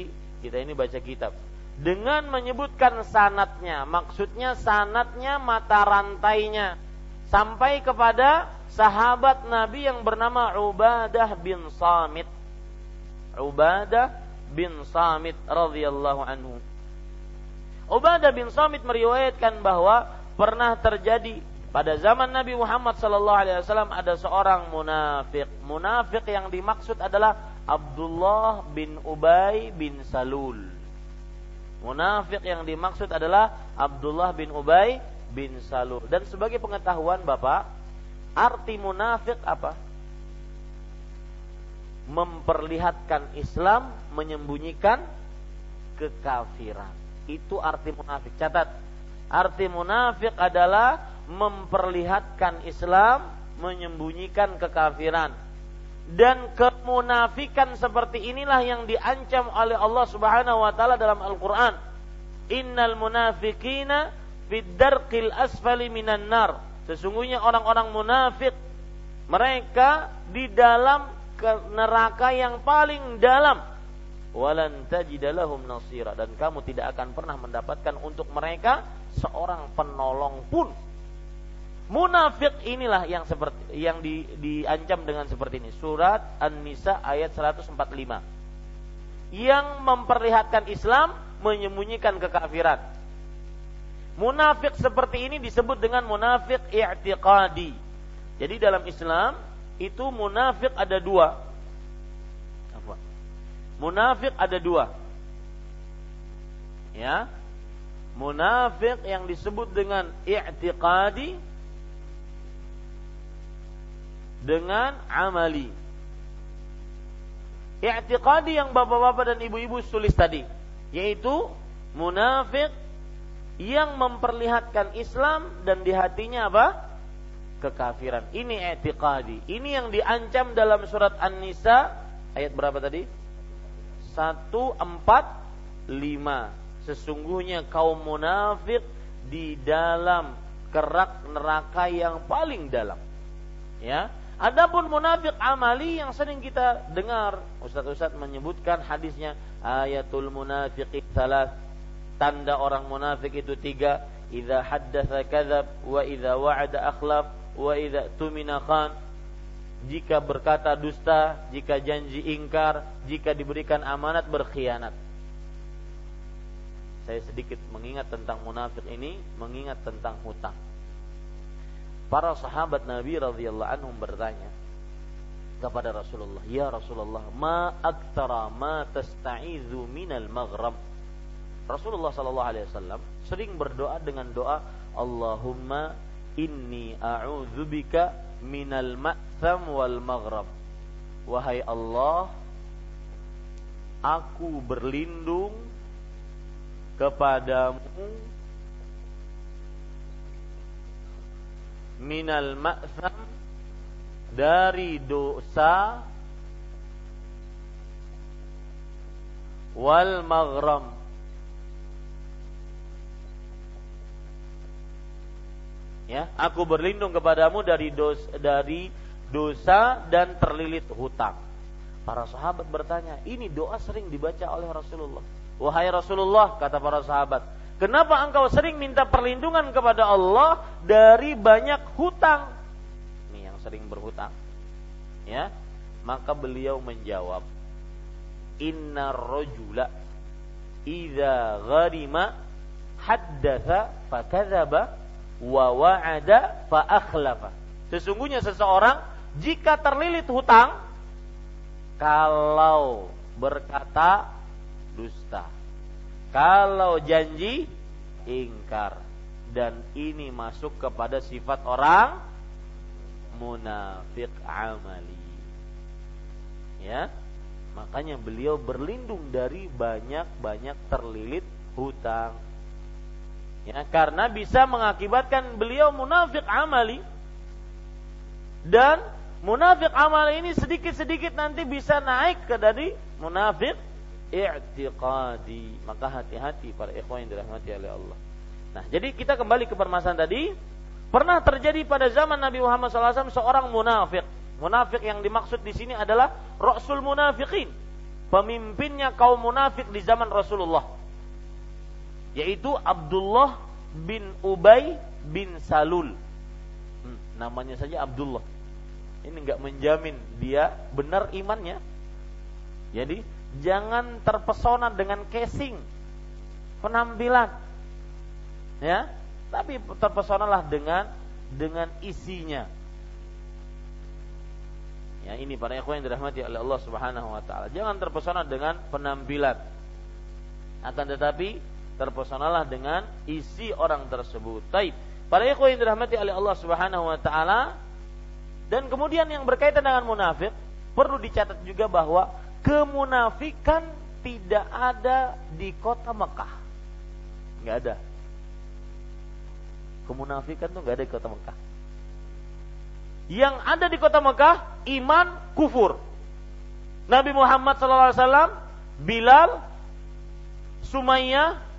kita ini baca kitab. Dengan menyebutkan sanatnya, maksudnya sanatnya mata rantainya sampai kepada sahabat Nabi yang bernama Ubadah bin Samit. Ubadah bin Samit radhiyallahu anhu. Ubadah bin Samit meriwayatkan bahwa pernah terjadi pada zaman Nabi Muhammad sallallahu alaihi wasallam ada seorang munafik. Munafik yang dimaksud adalah Abdullah bin Ubay bin Salul. Munafik yang dimaksud adalah Abdullah bin Ubay bin Salul. Dan sebagai pengetahuan Bapak, arti munafik apa? Memperlihatkan Islam, menyembunyikan kekafiran. Itu arti munafik. Catat. Arti munafik adalah memperlihatkan Islam, menyembunyikan kekafiran. Dan kemunafikan seperti inilah yang diancam oleh Allah Subhanahu wa taala dalam Al-Qur'an. Innal munafiqina fid darqil asfali minan nar. Sesungguhnya orang-orang munafik mereka di dalam neraka yang paling dalam. Walan tajidalahum nasira dan kamu tidak akan pernah mendapatkan untuk mereka seorang penolong pun Munafik inilah yang seperti yang di, diancam dengan seperti ini. Surat An-Nisa ayat 145. Yang memperlihatkan Islam menyembunyikan kekafiran. Munafik seperti ini disebut dengan munafik i'tiqadi. Jadi dalam Islam itu munafik ada dua. Munafik ada dua. Ya. Munafik yang disebut dengan i'tiqadi dengan amali. I'tiqadi yang bapak-bapak dan ibu-ibu tulis tadi, yaitu munafik yang memperlihatkan Islam dan di hatinya apa? kekafiran. Ini i'tiqadi. Ini yang diancam dalam surat An-Nisa ayat berapa tadi? 145. Sesungguhnya kaum munafik di dalam kerak neraka yang paling dalam. Ya, Adapun munafik amali yang sering kita dengar Ustaz-ustaz menyebutkan hadisnya ayatul munafiqi salas tanda orang munafik itu tiga idza haddatsa kadzab wa idza wa'ada akhlaf wa idza tumina khan jika berkata dusta jika janji ingkar jika diberikan amanat berkhianat saya sedikit mengingat tentang munafik ini mengingat tentang hutang Para sahabat Nabi radhiyallahu bertanya kepada Rasulullah, "Ya Rasulullah, ma aktsara ma tasta'izu minal maghrib?" Rasulullah sallallahu alaihi wasallam sering berdoa dengan doa, "Allahumma inni a'udzubika minal ma'tham wal maghrib." Wahai Allah, aku berlindung kepadamu minal ma'tham dari dosa wal maghram ya aku berlindung kepadamu dari dosa dari dosa dan terlilit hutang para sahabat bertanya ini doa sering dibaca oleh Rasulullah wahai Rasulullah kata para sahabat Kenapa engkau sering minta perlindungan kepada Allah dari banyak hutang? Ini yang sering berhutang. Ya. Maka beliau menjawab, "Inna rajula idza gharima haddatha fakadzaba wa wa'ada fa akhlafa." Sesungguhnya seseorang jika terlilit hutang kalau berkata dusta kalau janji ingkar dan ini masuk kepada sifat orang munafik amali. Ya. Makanya beliau berlindung dari banyak-banyak terlilit hutang. Ya, karena bisa mengakibatkan beliau munafik amali dan munafik amali ini sedikit-sedikit nanti bisa naik ke dari munafik i'tiqadi. Maka hati-hati para ikhwan yang dirahmati oleh Allah. Nah, jadi kita kembali ke permasalahan tadi. Pernah terjadi pada zaman Nabi Muhammad SAW seorang munafik. Munafik yang dimaksud di sini adalah Rasul Munafikin. Pemimpinnya kaum munafik di zaman Rasulullah. Yaitu Abdullah bin Ubay bin Salul. Hmm. namanya saja Abdullah. Ini nggak menjamin dia benar imannya. Jadi jangan terpesona dengan casing penampilan. Ya, tapi terpesonalah dengan dengan isinya. Ya, ini para ikhwan yang dirahmati oleh Allah Subhanahu wa taala. Jangan terpesona dengan penampilan. Akan tetapi terpesonalah dengan isi orang tersebut. Taib. Para ikhwan yang dirahmati oleh Allah Subhanahu wa taala dan kemudian yang berkaitan dengan munafik perlu dicatat juga bahwa kemunafikan tidak ada di kota Mekah. Enggak ada. Kemunafikan tuh enggak ada di kota Mekah. Yang ada di kota Mekah iman kufur. Nabi Muhammad SAW, Bilal, Sumayyah,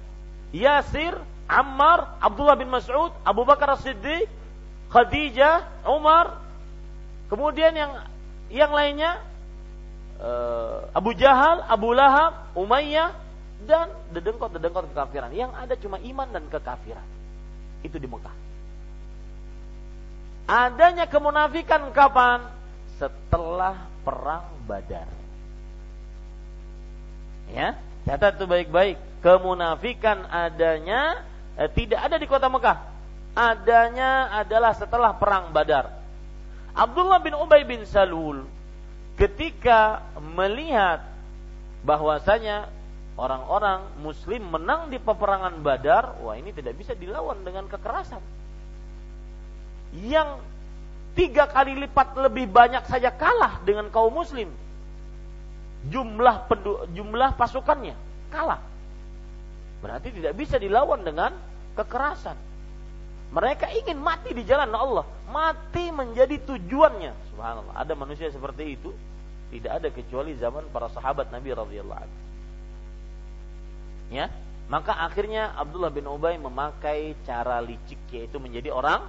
Yasir, Ammar, Abdullah bin Mas'ud, Abu Bakar As-Siddiq, Khadijah, Umar, kemudian yang yang lainnya uh, Abu Jahal, Abu Lahab, Umayyah dan dedengkot-dedengkot kekafiran. Yang ada cuma iman dan kekafiran. Itu di Mekah. Adanya kemunafikan kapan? Setelah perang Badar. Ya, catat itu baik-baik. Kemunafikan adanya eh, tidak ada di kota Mekah. Adanya adalah setelah perang Badar. Abdullah bin Ubay bin Salul ketika melihat bahwasanya orang-orang muslim menang di peperangan Badar, wah ini tidak bisa dilawan dengan kekerasan. Yang tiga kali lipat lebih banyak saja kalah dengan kaum muslim. Jumlah jumlah pasukannya kalah. Berarti tidak bisa dilawan dengan kekerasan. Mereka ingin mati di jalan Allah, mati menjadi tujuannya. Subhanallah, ada manusia seperti itu tidak ada kecuali zaman para sahabat Nabi radhiyallahu. Ya, maka akhirnya Abdullah bin Ubay memakai cara licik yaitu menjadi orang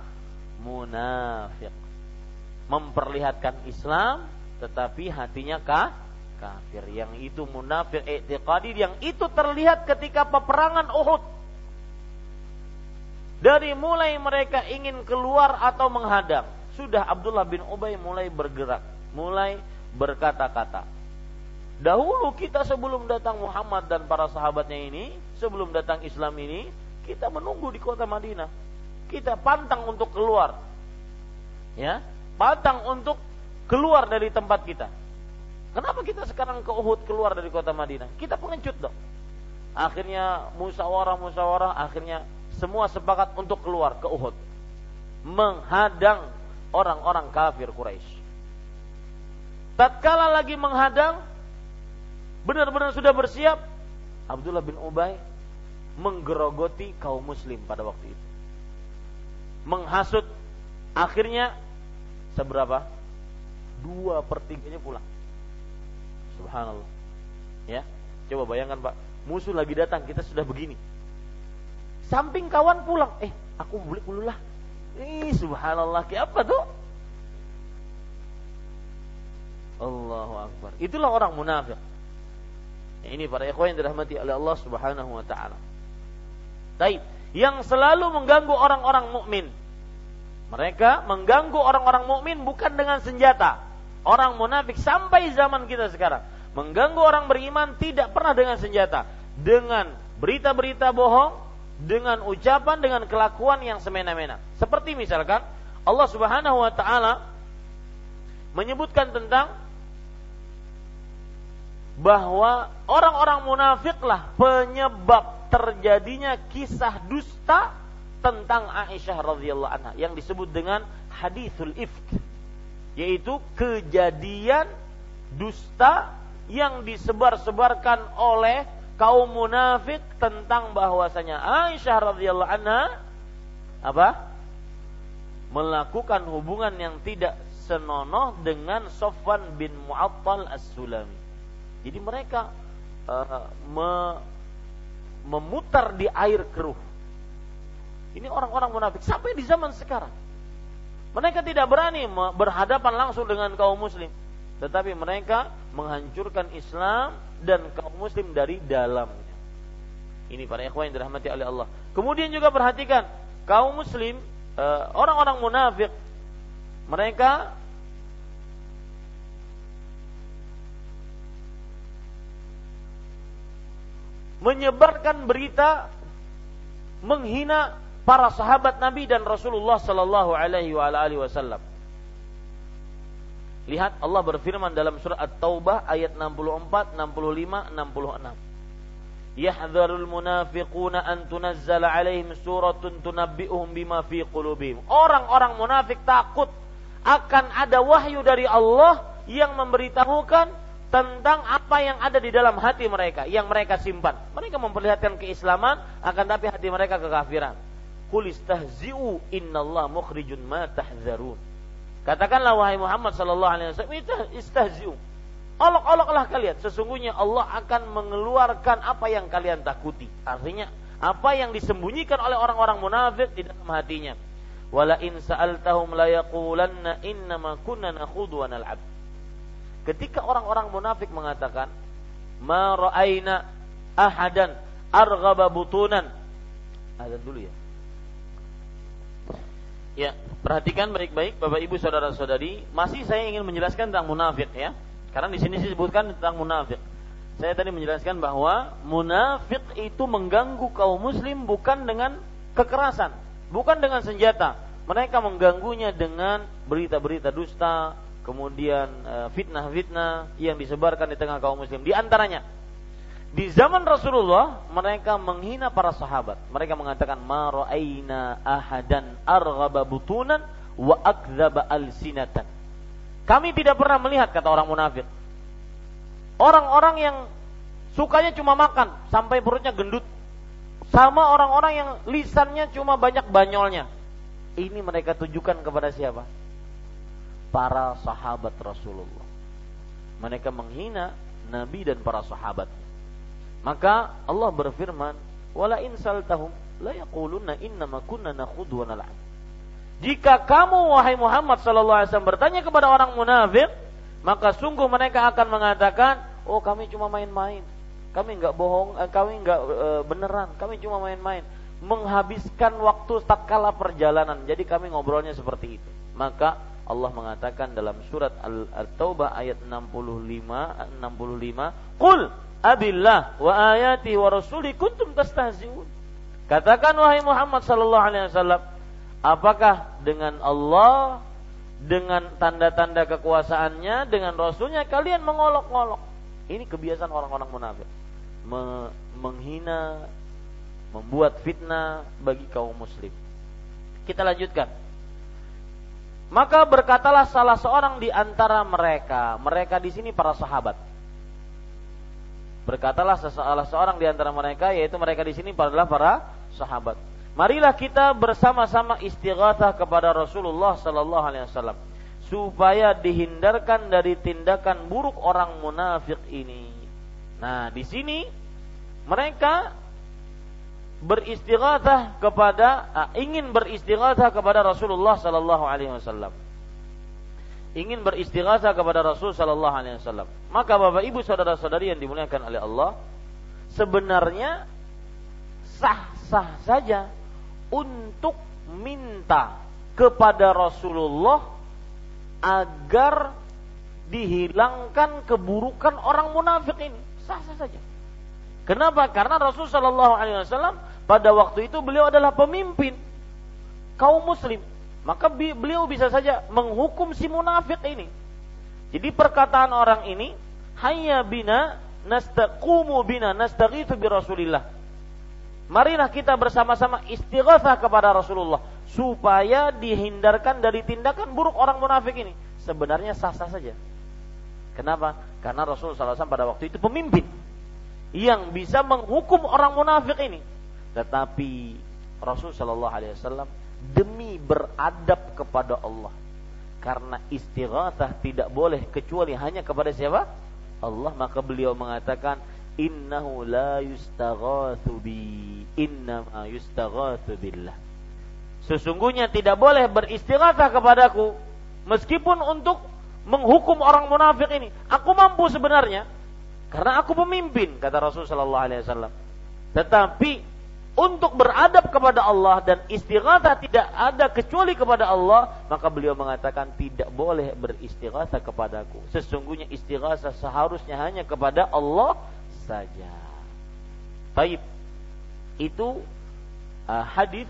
munafik. Memperlihatkan Islam tetapi hatinya kah? Kafir. Yang itu munafik i'tiqadi yang itu terlihat ketika peperangan Uhud. Dari mulai mereka ingin keluar atau menghadang, sudah Abdullah bin Ubay mulai bergerak, mulai berkata-kata. Dahulu kita sebelum datang Muhammad dan para sahabatnya ini, sebelum datang Islam ini, kita menunggu di kota Madinah. Kita pantang untuk keluar. Ya, pantang untuk keluar dari tempat kita. Kenapa kita sekarang ke Uhud keluar dari kota Madinah? Kita pengecut dong. Akhirnya musyawarah musyawarah, akhirnya semua sepakat untuk keluar ke Uhud. Menghadang orang-orang kafir Quraisy. Tatkala lagi menghadang, benar-benar sudah bersiap, Abdullah bin Ubay menggerogoti kaum muslim pada waktu itu. Menghasut, akhirnya seberapa? Dua pertiganya pulang. Subhanallah. Ya, coba bayangkan Pak, musuh lagi datang, kita sudah begini. Samping kawan pulang. Eh aku beli dulu lah. Ih, subhanallah kayak apa tuh? Allahu Akbar. Itulah orang munafik. Ya, ini para ikhwan yang dirahmati oleh Allah Subhanahu wa taala. Taib yang selalu mengganggu orang-orang mukmin. Mereka mengganggu orang-orang mukmin bukan dengan senjata orang munafik sampai zaman kita sekarang. Mengganggu orang beriman tidak pernah dengan senjata. Dengan berita-berita bohong dengan ucapan dengan kelakuan yang semena-mena. Seperti misalkan Allah Subhanahu wa taala menyebutkan tentang bahwa orang-orang munafiklah penyebab terjadinya kisah dusta tentang Aisyah radhiyallahu anha yang disebut dengan hadithul ifk yaitu kejadian dusta yang disebar-sebarkan oleh kaum munafik tentang bahwasanya Aisyah radhiyallahu anha apa? melakukan hubungan yang tidak senonoh dengan Sofwan bin Mu'attal As-Sulami. Jadi mereka uh, me, memutar di air keruh. Ini orang-orang munafik sampai di zaman sekarang. Mereka tidak berani berhadapan langsung dengan kaum muslim, tetapi mereka menghancurkan Islam dan kaum muslim dari dalamnya. Ini para ikhwan yang dirahmati oleh Allah. Kemudian juga perhatikan kaum muslim eh, orang-orang munafik Mereka menyebarkan berita menghina para sahabat Nabi dan Rasulullah sallallahu alaihi wasallam. Lihat Allah berfirman dalam surah At-Taubah ayat 64, 65, 66. Yahdharul munafiquna an tunazzala alaihim suratun tunabbi'uhum bima fi qulubihim. Orang-orang munafik takut akan ada wahyu dari Allah yang memberitahukan tentang apa yang ada di dalam hati mereka yang mereka simpan. Mereka memperlihatkan keislaman akan tapi hati mereka kekafiran. Qul istahzi'u innallaha mukhrijun ma tahzarun. Katakanlah wahai Muhammad sallallahu alaihi wasallam, istahzi'u. Olok-oloklah kalian, sesungguhnya Allah akan mengeluarkan apa yang kalian takuti. Artinya, apa yang disembunyikan oleh orang-orang munafik di dalam hatinya. Wala in sa'altahum la yaqulanna innama kunna nakhudhu wa nal'ab. Ketika orang-orang munafik mengatakan, "Ma ra'aina ahadan arghaba butunan." Ada dulu ya. Ya, perhatikan baik-baik Bapak Ibu saudara-saudari, masih saya ingin menjelaskan tentang munafik ya. Karena di sini disebutkan tentang munafik. Saya tadi menjelaskan bahwa munafik itu mengganggu kaum muslim bukan dengan kekerasan, bukan dengan senjata. Mereka mengganggunya dengan berita-berita dusta, kemudian eh, fitnah-fitnah yang disebarkan di tengah kaum muslim. Di antaranya di zaman Rasulullah mereka menghina para sahabat. Mereka mengatakan ma ra'aina ahadan arghaba butunan wa akdzaba alsinatan. Kami tidak pernah melihat kata orang munafik. Orang-orang yang sukanya cuma makan sampai perutnya gendut. Sama orang-orang yang lisannya cuma banyak banyolnya. Ini mereka tujukan kepada siapa? Para sahabat Rasulullah. Mereka menghina Nabi dan para sahabat. Maka Allah berfirman, "Wala in saltahum la yaquluna innama kunna nakhudhu wa nal'ab." Jika kamu wahai Muhammad sallallahu alaihi wasallam bertanya kepada orang munafik, maka sungguh mereka akan mengatakan, "Oh, kami cuma main-main. Kami enggak bohong, eh, kami enggak e, beneran, kami cuma main-main." Menghabiskan waktu tatkala perjalanan. Jadi kami ngobrolnya seperti itu. Maka Allah mengatakan dalam surat Al-Taubah ayat 65 65, "Qul abillah wa ayati wa rasuli kuntum tastahzi'un. Katakan wahai Muhammad sallallahu alaihi wasallam, apakah dengan Allah dengan tanda-tanda kekuasaannya dengan rasulnya kalian mengolok-olok. Ini kebiasaan orang-orang munafik. Me menghina, membuat fitnah bagi kaum muslim. Kita lanjutkan. Maka berkatalah salah seorang di antara mereka, mereka di sini para sahabat Berkatalah seseorang seorang di antara mereka yaitu mereka di sini adalah para sahabat. Marilah kita bersama-sama istighatsah kepada Rasulullah sallallahu alaihi wasallam supaya dihindarkan dari tindakan buruk orang munafik ini. Nah, di sini mereka beristighatsah kepada uh, ingin beristighatsah kepada Rasulullah sallallahu alaihi wasallam ingin beristighatsah kepada Rasul sallallahu alaihi wasallam. Maka Bapak Ibu saudara-saudari yang dimuliakan oleh Allah, sebenarnya sah-sah saja untuk minta kepada Rasulullah agar dihilangkan keburukan orang munafik ini. Sah-sah saja. Kenapa? Karena Rasul sallallahu alaihi wasallam pada waktu itu beliau adalah pemimpin kaum muslim maka beliau bisa saja menghukum si munafik ini. Jadi perkataan orang ini, hayya bina nastaqumu bina nastaghithu bi Rasulillah. Marilah kita bersama-sama istighatsah kepada Rasulullah supaya dihindarkan dari tindakan buruk orang munafik ini. Sebenarnya sah-sah saja. Kenapa? Karena Rasulullah SAW pada waktu itu pemimpin yang bisa menghukum orang munafik ini. Tetapi Rasulullah SAW demi beradab kepada Allah. Karena istighatsah tidak boleh kecuali hanya kepada siapa? Allah maka beliau mengatakan innahu la yustaghatsu bi innama yustaghatsu billah. Sesungguhnya tidak boleh beristighatsah kepadaku meskipun untuk menghukum orang munafik ini. Aku mampu sebenarnya karena aku pemimpin kata Rasul sallallahu alaihi wasallam. Tetapi untuk beradab kepada Allah dan istighatsah tidak ada kecuali kepada Allah, maka beliau mengatakan tidak boleh beristighatsah kepadaku. Sesungguhnya istighatsah seharusnya hanya kepada Allah saja. Baik. Itu uh, hadis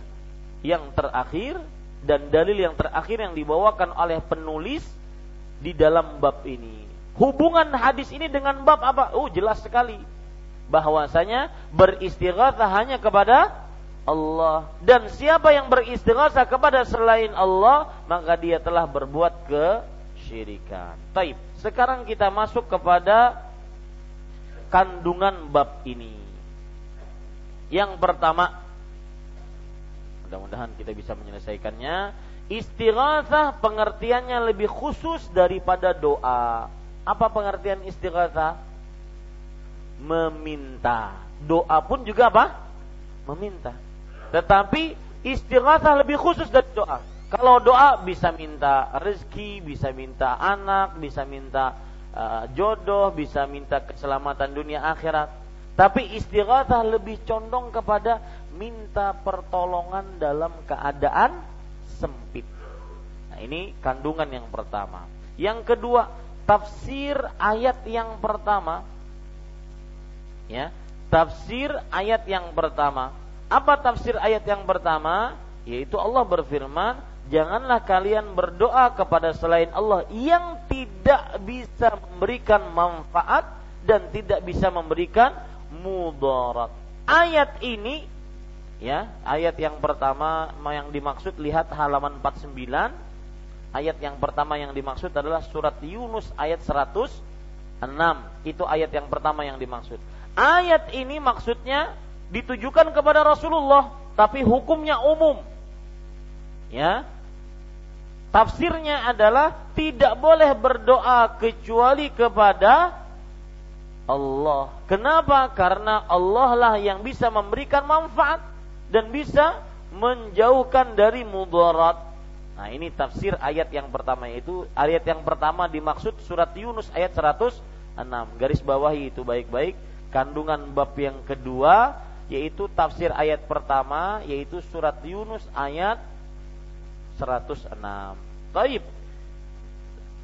yang terakhir dan dalil yang terakhir yang dibawakan oleh penulis di dalam bab ini. Hubungan hadis ini dengan bab apa? Oh, jelas sekali bahwasanya beristighatsah hanya kepada Allah dan siapa yang beristighatsah kepada selain Allah maka dia telah berbuat kesyirikan. Taib. Sekarang kita masuk kepada kandungan bab ini. Yang pertama mudah-mudahan kita bisa menyelesaikannya. Istighatsah pengertiannya lebih khusus daripada doa. Apa pengertian istighatsah? Meminta. Doa pun juga apa? Meminta. Tetapi istighatsah lebih khusus dari doa. Kalau doa bisa minta rezeki, bisa minta anak, bisa minta uh, jodoh, bisa minta keselamatan dunia akhirat. Tapi istighatsah lebih condong kepada minta pertolongan dalam keadaan sempit. Nah, ini kandungan yang pertama. Yang kedua, tafsir ayat yang pertama ya. Tafsir ayat yang pertama. Apa tafsir ayat yang pertama? Yaitu Allah berfirman janganlah kalian berdoa kepada selain Allah yang tidak bisa memberikan manfaat dan tidak bisa memberikan mudarat. Ayat ini ya ayat yang pertama yang dimaksud lihat halaman 49 ayat yang pertama yang dimaksud adalah surat Yunus ayat 106 itu ayat yang pertama yang dimaksud Ayat ini maksudnya ditujukan kepada Rasulullah, tapi hukumnya umum. Ya. Tafsirnya adalah tidak boleh berdoa kecuali kepada Allah. Kenapa? Karena Allah lah yang bisa memberikan manfaat dan bisa menjauhkan dari mudarat. Nah, ini tafsir ayat yang pertama yaitu ayat yang pertama dimaksud surat Yunus ayat 106. Garis bawahi itu baik-baik kandungan bab yang kedua yaitu tafsir ayat pertama yaitu surat Yunus ayat 106. Baik.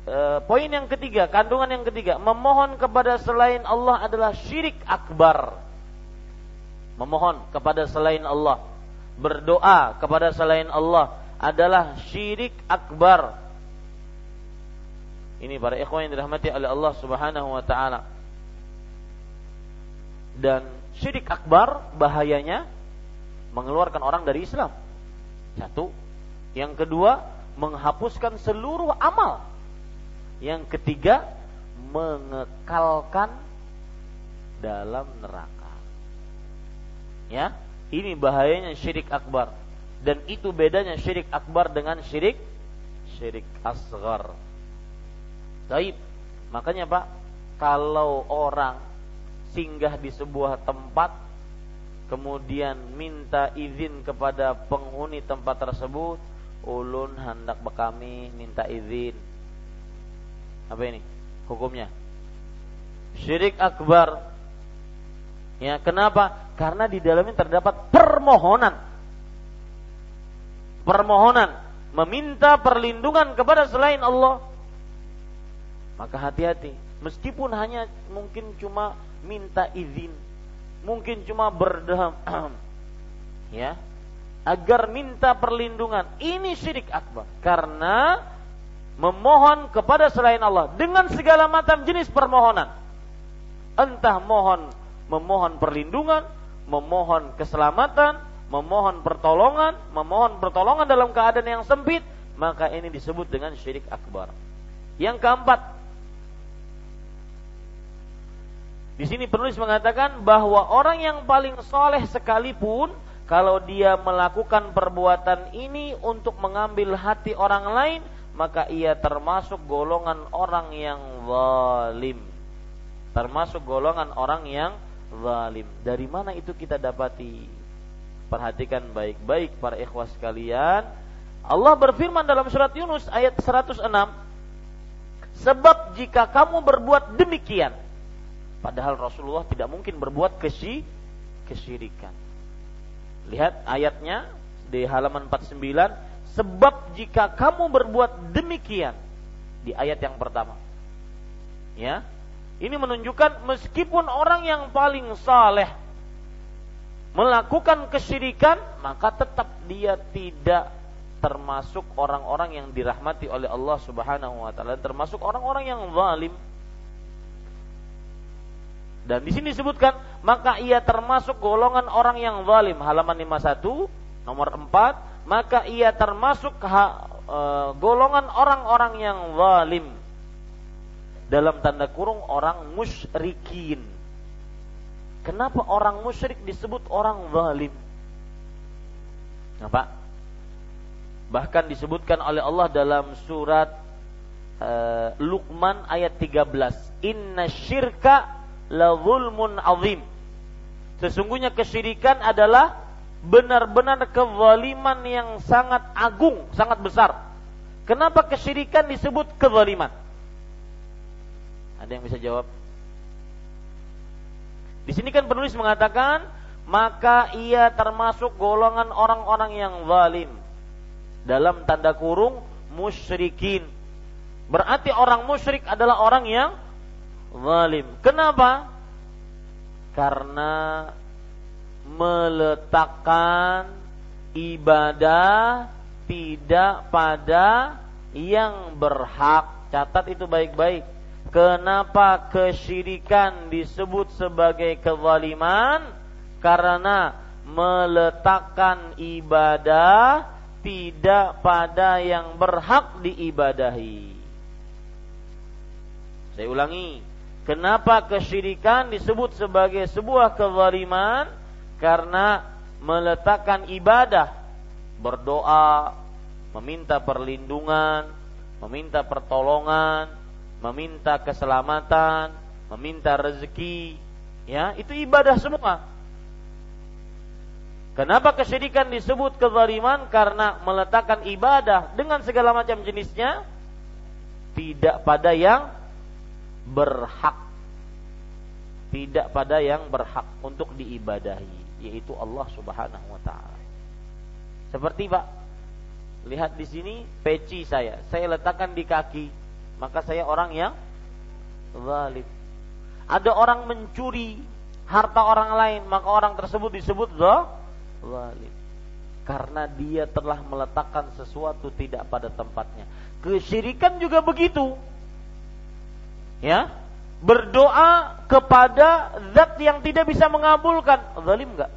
E, poin yang ketiga, kandungan yang ketiga, memohon kepada selain Allah adalah syirik akbar. Memohon kepada selain Allah, berdoa kepada selain Allah adalah syirik akbar. Ini para ikhwan yang dirahmati oleh Allah Subhanahu wa taala dan syirik akbar bahayanya mengeluarkan orang dari Islam. Satu. Yang kedua, menghapuskan seluruh amal. Yang ketiga, mengekalkan dalam neraka. Ya, ini bahayanya syirik akbar. Dan itu bedanya syirik akbar dengan syirik syirik asgar. Taib. Makanya Pak, kalau orang singgah di sebuah tempat kemudian minta izin kepada penghuni tempat tersebut ulun hendak bekami minta izin. Apa ini? Hukumnya? Syirik akbar. Ya kenapa? Karena di dalamnya terdapat permohonan. Permohonan. Meminta perlindungan kepada selain Allah. Maka hati-hati. Meskipun hanya mungkin cuma minta izin. Mungkin cuma berdeham ya. Agar minta perlindungan. Ini syirik akbar. Karena memohon kepada selain Allah. Dengan segala macam jenis permohonan. Entah mohon memohon perlindungan memohon keselamatan memohon pertolongan memohon pertolongan dalam keadaan yang sempit maka ini disebut dengan syirik akbar. Yang keempat Di sini penulis mengatakan bahwa orang yang paling soleh sekalipun kalau dia melakukan perbuatan ini untuk mengambil hati orang lain, maka ia termasuk golongan orang yang zalim. Termasuk golongan orang yang zalim. Dari mana itu kita dapati? Perhatikan baik-baik para ikhwas sekalian. Allah berfirman dalam surat Yunus ayat 106, Sebab jika kamu berbuat demikian, Padahal Rasulullah tidak mungkin berbuat kesy kesyirikan. Lihat ayatnya di halaman 49, sebab jika kamu berbuat demikian di ayat yang pertama. Ya. Ini menunjukkan meskipun orang yang paling saleh melakukan kesyirikan, maka tetap dia tidak termasuk orang-orang yang dirahmati oleh Allah Subhanahu wa taala, termasuk orang-orang yang zalim. Dan di sini disebutkan maka ia termasuk golongan orang yang zalim halaman 51 nomor 4 maka ia termasuk ha, e, golongan orang-orang yang zalim dalam tanda kurung orang musyrikin. Kenapa orang musyrik disebut orang zalim? Apa? Bahkan disebutkan oleh Allah dalam surat uh, Luqman ayat 13. Inna syirka la zulmun azim. Sesungguhnya kesyirikan adalah benar-benar kezaliman yang sangat agung, sangat besar. Kenapa kesyirikan disebut kezaliman? Ada yang bisa jawab? Di sini kan penulis mengatakan maka ia termasuk golongan orang-orang yang zalim. Dalam tanda kurung musyrikin. Berarti orang musyrik adalah orang yang zalim. Kenapa? Karena meletakkan ibadah tidak pada yang berhak. Catat itu baik-baik. Kenapa kesyirikan disebut sebagai kezaliman? Karena meletakkan ibadah tidak pada yang berhak diibadahi. Saya ulangi, kenapa kesyirikan disebut sebagai sebuah kezaliman? Karena meletakkan ibadah, berdoa, meminta perlindungan, meminta pertolongan, meminta keselamatan, meminta rezeki, ya, itu ibadah semua. Kenapa kesyirikan disebut kezaliman? Karena meletakkan ibadah dengan segala macam jenisnya tidak pada yang berhak tidak pada yang berhak untuk diibadahi yaitu Allah Subhanahu wa taala. Seperti Pak lihat di sini peci saya, saya letakkan di kaki, maka saya orang yang zalim. Ada orang mencuri harta orang lain, maka orang tersebut disebut zalim. Karena dia telah meletakkan sesuatu tidak pada tempatnya. Kesyirikan juga begitu ya? Berdoa kepada zat yang tidak bisa mengabulkan. Zalim enggak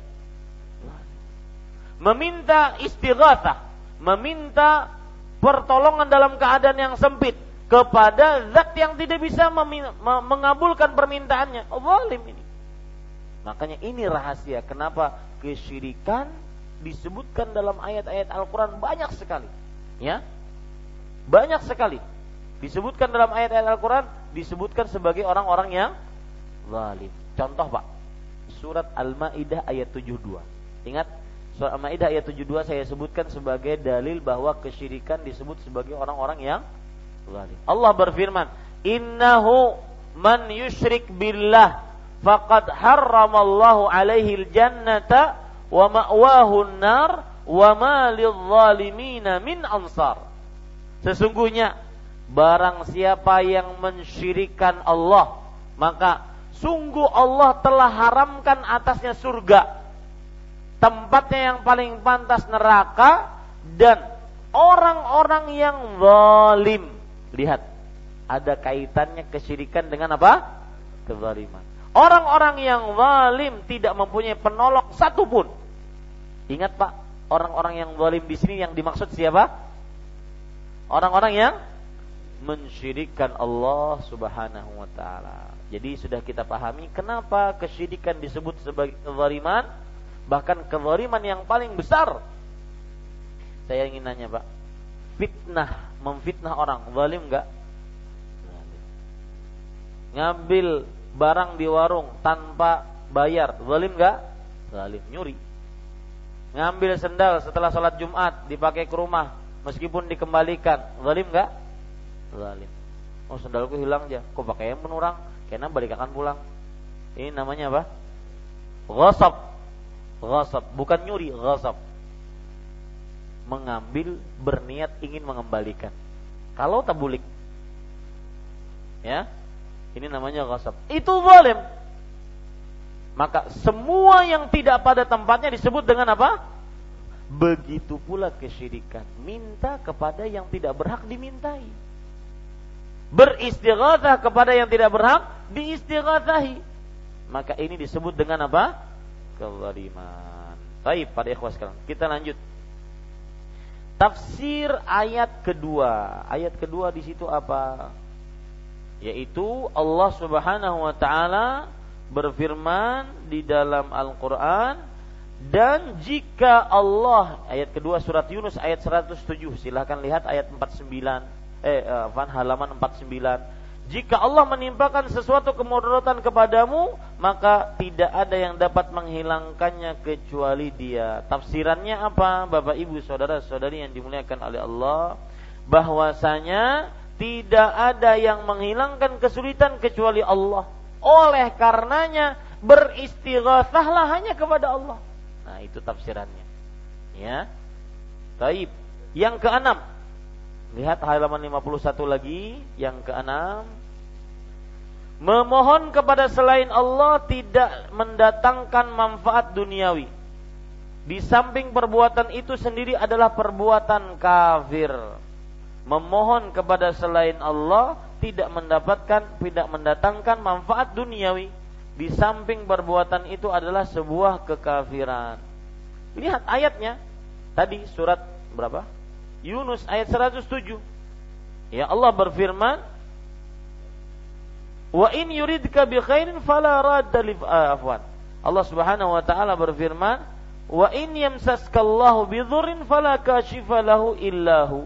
meminta istighatsah. Meminta pertolongan dalam keadaan yang sempit. Kepada zat yang tidak bisa mengabulkan permintaannya. Zalim ini. Makanya ini rahasia. Kenapa? Kesyirikan disebutkan dalam ayat-ayat Al-Qur'an banyak sekali. Ya? Banyak sekali. Disebutkan dalam ayat-ayat Al-Qur'an disebutkan sebagai orang-orang yang zalim. Contoh Pak, surat Al-Maidah ayat 72. Ingat, surat Al-Maidah ayat 72 saya sebutkan sebagai dalil bahwa kesyirikan disebut sebagai orang-orang yang zalim. Allah berfirman, "Innahu man yusyrik billah faqad harramallahu alaihi al-jannata wa ma'wahu an-nar wa ma lidh-dhalimin min ansar." Sesungguhnya Barang siapa yang mensyirikan Allah, maka sungguh Allah telah haramkan atasnya surga. Tempatnya yang paling pantas neraka dan orang-orang yang zalim. Lihat, ada kaitannya kesyirikan dengan apa? Kezaliman. Orang-orang yang zalim tidak mempunyai penolong satupun. Ingat Pak, orang-orang yang zalim di sini yang dimaksud siapa? Orang-orang yang mensyirikan Allah Subhanahu wa taala. Jadi sudah kita pahami kenapa kesyirikan disebut sebagai kezaliman, bahkan kezaliman yang paling besar. Saya ingin nanya, Pak. Fitnah, memfitnah orang, zalim enggak? Ngambil barang di warung tanpa bayar, zalim enggak? Zalim, nyuri. Ngambil sendal setelah sholat Jumat dipakai ke rumah meskipun dikembalikan, zalim enggak? Zalim. Oh sendalku hilang aja. Kok pakai yang menurang? Karena balik akan pulang. Ini namanya apa? Ghasab. Ghasab, bukan nyuri, ghasab. Mengambil berniat ingin mengembalikan. Kalau tabulik. Ya. Ini namanya ghasab. Itu zalim. Maka semua yang tidak pada tempatnya disebut dengan apa? Begitu pula kesyirikan. Minta kepada yang tidak berhak dimintai. Beristighatsah kepada yang tidak berhak diistighatsahi. Maka ini disebut dengan apa? Kezaliman. Baik, pada ikhwas sekarang. Kita lanjut. Tafsir ayat kedua. Ayat kedua di situ apa? Yaitu Allah Subhanahu wa taala berfirman di dalam Al-Qur'an dan jika Allah ayat kedua surat Yunus ayat 107 silahkan lihat ayat 49 eh van halaman 49 jika Allah menimpakan sesuatu kemudaratan kepadamu maka tidak ada yang dapat menghilangkannya kecuali Dia tafsirannya apa Bapak Ibu saudara-saudari yang dimuliakan oleh Allah bahwasanya tidak ada yang menghilangkan kesulitan kecuali Allah oleh karenanya beristighatsahlah hanya kepada Allah. Nah, itu tafsirannya. Ya. Taib. Yang keenam. Lihat halaman 51 lagi, yang keenam. Memohon kepada selain Allah tidak mendatangkan manfaat duniawi. Di samping perbuatan itu sendiri adalah perbuatan kafir. Memohon kepada selain Allah tidak mendapatkan tidak mendatangkan manfaat duniawi di samping perbuatan itu adalah sebuah kekafiran. Lihat ayatnya tadi surat berapa? Yunus ayat 107. Ya Allah berfirman, "Wa in yuridka bi khairin fala radda li ah, afwan." Allah Subhanahu wa taala berfirman, "Wa in yamsaskallahu bi dhurrin fala kashifa lahu illahu."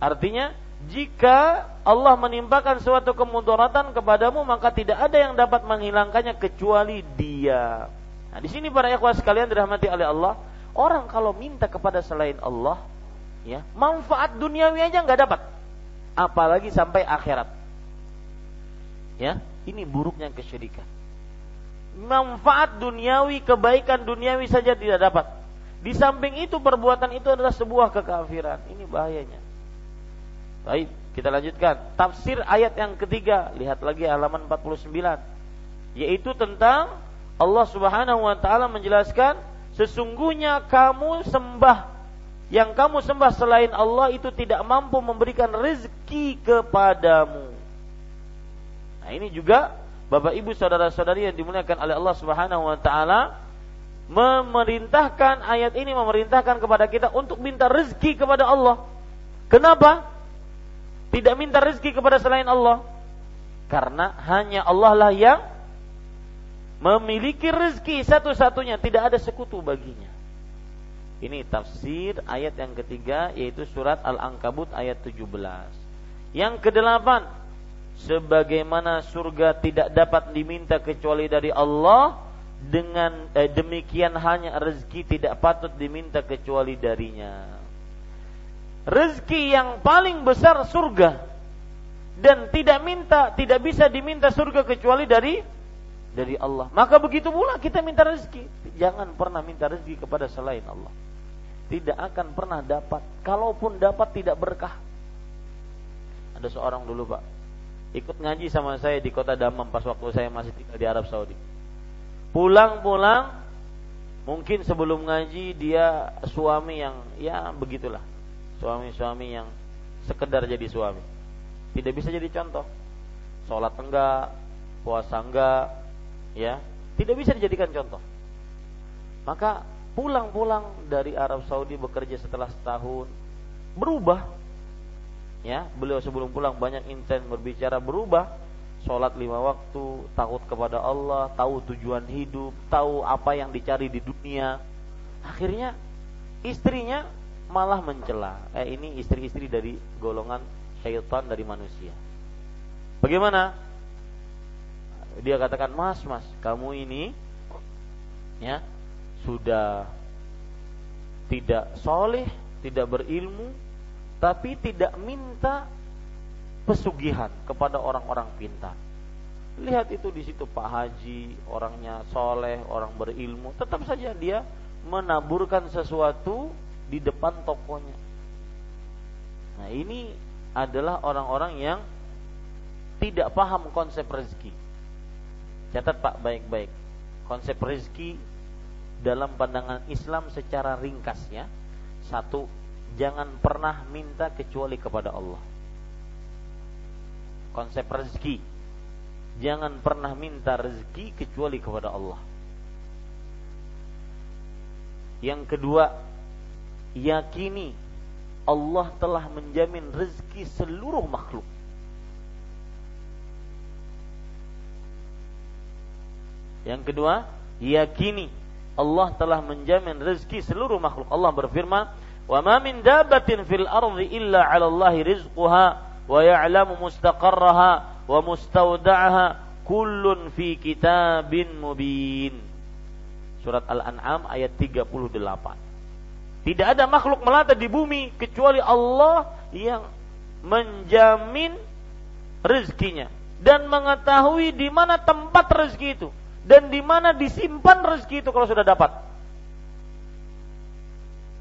Artinya, jika Allah menimpakan suatu kemudaratan kepadamu maka tidak ada yang dapat menghilangkannya kecuali Dia. Nah, di sini para ikhwah sekalian dirahmati oleh Allah, orang kalau minta kepada selain Allah, ya, manfaat duniawi aja nggak dapat. Apalagi sampai akhirat. Ya, ini buruknya kesyirikan. Manfaat duniawi, kebaikan duniawi saja tidak dapat. Di samping itu perbuatan itu adalah sebuah kekafiran. Ini bahayanya. Baik, kita lanjutkan. Tafsir ayat yang ketiga, lihat lagi halaman 49. Yaitu tentang Allah Subhanahu wa taala menjelaskan sesungguhnya kamu sembah yang kamu sembah selain Allah itu tidak mampu memberikan rezeki kepadamu. Nah, ini juga Bapak Ibu saudara-saudari yang dimuliakan oleh Allah Subhanahu wa taala memerintahkan ayat ini memerintahkan kepada kita untuk minta rezeki kepada Allah. Kenapa? Tidak minta rezeki kepada selain Allah. Karena hanya Allah lah yang memiliki rezeki satu-satunya, tidak ada sekutu baginya. Ini tafsir ayat yang ketiga yaitu surat Al-Ankabut ayat 17. Yang kedelapan, sebagaimana surga tidak dapat diminta kecuali dari Allah, dengan eh, demikian hanya rezeki tidak patut diminta kecuali darinya rezeki yang paling besar surga dan tidak minta tidak bisa diminta surga kecuali dari dari Allah. Maka begitu pula kita minta rezeki. Jangan pernah minta rezeki kepada selain Allah. Tidak akan pernah dapat. Kalaupun dapat tidak berkah. Ada seorang dulu pak, ikut ngaji sama saya di kota Damam pas waktu saya masih tinggal di Arab Saudi. Pulang-pulang, mungkin sebelum ngaji dia suami yang ya begitulah suami-suami yang sekedar jadi suami. Tidak bisa jadi contoh. Sholat enggak, puasa enggak, ya, tidak bisa dijadikan contoh. Maka pulang-pulang dari Arab Saudi bekerja setelah setahun berubah. Ya, beliau sebelum pulang banyak intent berbicara berubah. Sholat lima waktu, takut kepada Allah, tahu tujuan hidup, tahu apa yang dicari di dunia. Akhirnya istrinya malah mencela. Eh ini istri-istri dari golongan syaitan dari manusia. Bagaimana? Dia katakan, "Mas, Mas, kamu ini ya sudah tidak soleh, tidak berilmu, tapi tidak minta pesugihan kepada orang-orang pintar. lihat itu di situ Pak Haji, orangnya soleh, orang berilmu, tetap saja dia menaburkan sesuatu di depan tokonya. Nah ini adalah orang-orang yang tidak paham konsep rezeki. Catat Pak baik-baik. Konsep rezeki dalam pandangan Islam secara ringkasnya satu jangan pernah minta kecuali kepada Allah. Konsep rezeki jangan pernah minta rezeki kecuali kepada Allah. Yang kedua, yakini Allah telah menjamin rezeki seluruh makhluk. Yang kedua, yakini Allah telah menjamin rezeki seluruh makhluk. Allah berfirman, "Wa ma min dabatin fil ardi illa 'ala Allah rizquha wa ya'lamu mustaqarraha wa mustawda'aha kullun fi kitabin mubin." Surat Al-An'am ayat 38. Tidak ada makhluk melata di bumi kecuali Allah yang menjamin rezekinya dan mengetahui di mana tempat rezeki itu dan di mana disimpan rezeki itu kalau sudah dapat.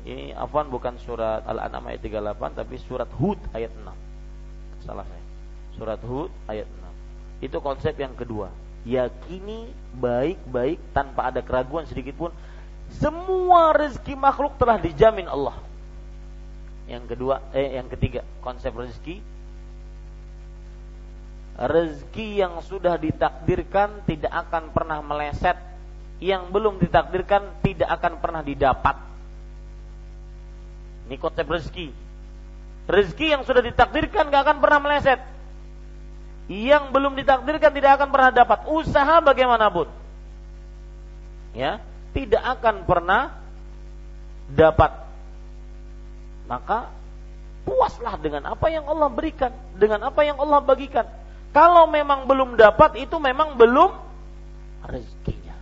Ini afwan bukan surat Al-An'am ayat 38 tapi surat Hud ayat 6. Salah saya. Surat Hud ayat 6. Itu konsep yang kedua yakini baik-baik tanpa ada keraguan sedikit pun semua rezeki makhluk telah dijamin Allah. Yang kedua, eh yang ketiga, konsep rezeki rezeki yang sudah ditakdirkan tidak akan pernah meleset, yang belum ditakdirkan tidak akan pernah didapat. Ini konsep rezeki. Rezeki yang sudah ditakdirkan gak akan pernah meleset. Yang belum ditakdirkan tidak akan pernah dapat. Usaha bagaimanapun. Ya tidak akan pernah dapat. Maka puaslah dengan apa yang Allah berikan dengan apa yang Allah bagikan kalau memang belum dapat itu memang belum rezekinya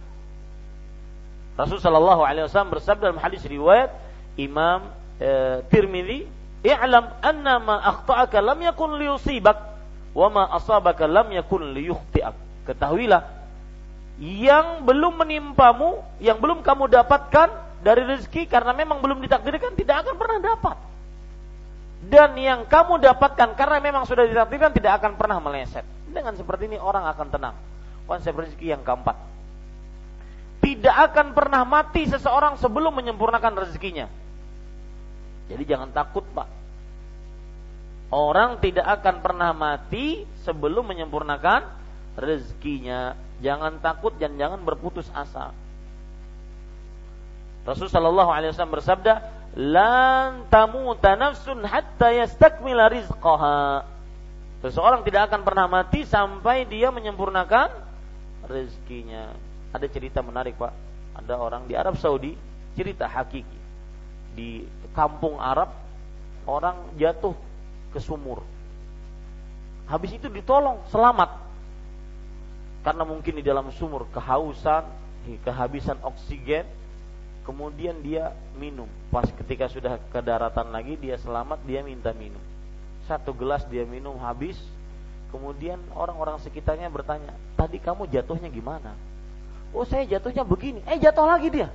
Rasul Shallallahu Alaihi Wasallam bersabda dalam hadis riwayat Imam e, Tirmidzi i'lam anna ma akhta'aka lam yakun liyusibak Wama asabaka lam yakun liyukhti'ak. Ketahuilah yang belum menimpamu, yang belum kamu dapatkan dari rezeki karena memang belum ditakdirkan tidak akan pernah dapat. Dan yang kamu dapatkan karena memang sudah ditakdirkan tidak akan pernah meleset. Dengan seperti ini orang akan tenang. Konsep rezeki yang keempat. Tidak akan pernah mati seseorang sebelum menyempurnakan rezekinya. Jadi jangan takut, Pak. Orang tidak akan pernah mati sebelum menyempurnakan rezekinya. Jangan takut dan jangan berputus asa. Rasul sallallahu alaihi wasallam bersabda, "Lan tamuta nafsun hatta yastakmila rizqaha." Seseorang tidak akan pernah mati sampai dia menyempurnakan rezekinya. Ada cerita menarik, Pak. Ada orang di Arab Saudi, cerita hakiki. Di kampung Arab, orang jatuh ke sumur. Habis itu ditolong, selamat. Karena mungkin di dalam sumur kehausan, kehabisan oksigen, kemudian dia minum. Pas ketika sudah ke daratan lagi dia selamat, dia minta minum. Satu gelas dia minum habis, kemudian orang-orang sekitarnya bertanya, "Tadi kamu jatuhnya gimana?" "Oh, saya jatuhnya begini." Eh, jatuh lagi dia.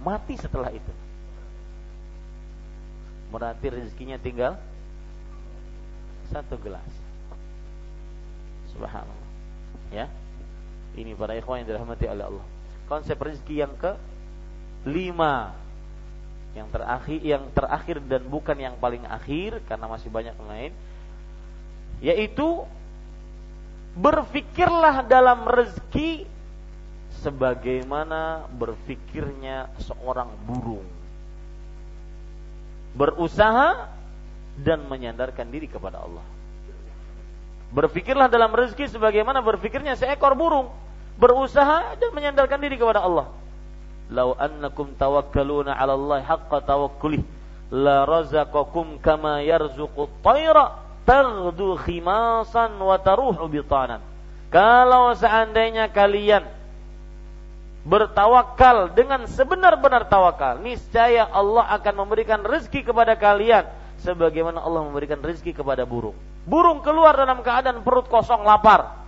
Mati setelah itu. Berarti rezekinya tinggal satu gelas. Subhanallah. Ya. Ini para ikhwan yang dirahmati oleh Allah. Konsep rezeki yang ke lima yang terakhir yang terakhir dan bukan yang paling akhir karena masih banyak yang lain yaitu berfikirlah dalam rezeki sebagaimana berfikirnya seorang burung berusaha dan menyandarkan diri kepada Allah. Berfikirlah dalam rezeki sebagaimana berfikirnya seekor burung, berusaha dan menyandarkan diri kepada Allah. Lau annakum tawakkaluna 'ala Allah haqqa tawakkulih la razaqakum kama yarzuqu tayra taghdu khimasan wa taruhu bitanan. Kalau seandainya kalian bertawakal dengan sebenar-benar tawakal, niscaya Allah akan memberikan rezeki kepada kalian sebagaimana Allah memberikan rezeki kepada burung. Burung keluar dalam keadaan perut kosong lapar.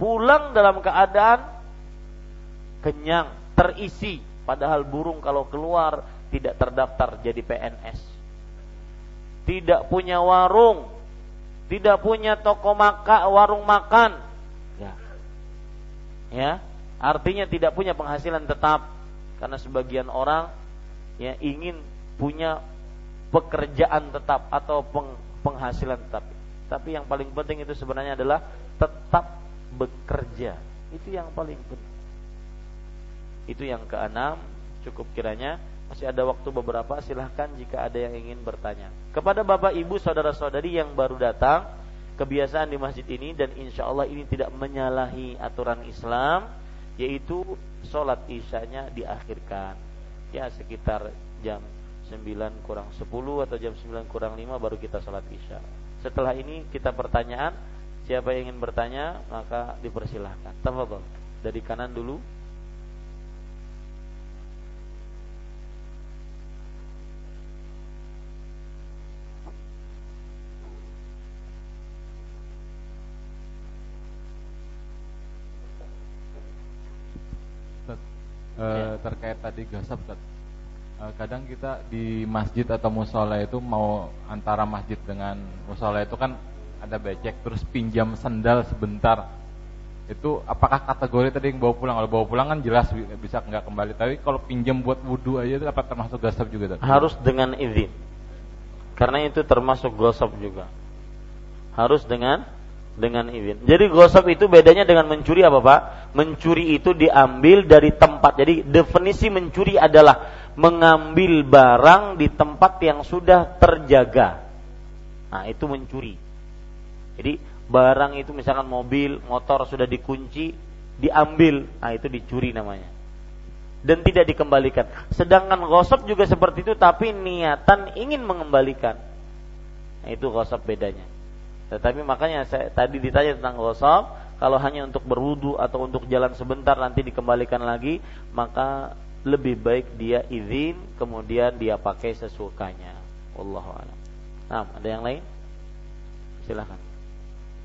pulang dalam keadaan kenyang, terisi, padahal burung kalau keluar tidak terdaftar jadi PNS. Tidak punya warung, tidak punya toko maka warung makan. Ya. Ya, artinya tidak punya penghasilan tetap karena sebagian orang ya ingin punya pekerjaan tetap atau peng, penghasilan tetap. Tapi yang paling penting itu sebenarnya adalah tetap bekerja. Itu yang paling penting. Itu yang keenam, cukup kiranya masih ada waktu beberapa silahkan jika ada yang ingin bertanya. Kepada Bapak Ibu saudara-saudari yang baru datang, kebiasaan di masjid ini dan insya Allah ini tidak menyalahi aturan Islam, yaitu sholat isyanya diakhirkan ya sekitar jam 9 kurang 10 atau jam 9 kurang 5 baru kita sholat isya. Setelah ini kita pertanyaan, siapa yang ingin bertanya maka dipersilahkan. Tafadhol. Dari kanan dulu. Uh, terkait tadi gasap uh, kadang kita di masjid atau musola itu mau antara masjid dengan musola itu kan ada becek terus pinjam sendal sebentar. Itu apakah kategori tadi yang bawa pulang? Kalau bawa pulang kan jelas bisa nggak kembali. Tapi kalau pinjam buat wudhu aja itu apa termasuk gasap juga tadi? harus dengan izin. Karena itu termasuk gosok juga. Harus dengan dengan izin. Jadi gosok itu bedanya dengan mencuri apa Pak? Mencuri itu diambil dari tempat. Jadi definisi mencuri adalah mengambil barang di tempat yang sudah terjaga. Nah itu mencuri. Jadi barang itu misalkan mobil, motor sudah dikunci, diambil. Nah itu dicuri namanya. Dan tidak dikembalikan. Sedangkan gosok juga seperti itu tapi niatan ingin mengembalikan. Nah itu gosok bedanya. Tetapi makanya saya tadi ditanya tentang gosok, kalau hanya untuk berwudu atau untuk jalan sebentar nanti dikembalikan lagi, maka lebih baik dia izin kemudian dia pakai sesukanya. Wallahu a'lam. Nah, ada yang lain? Silahkan.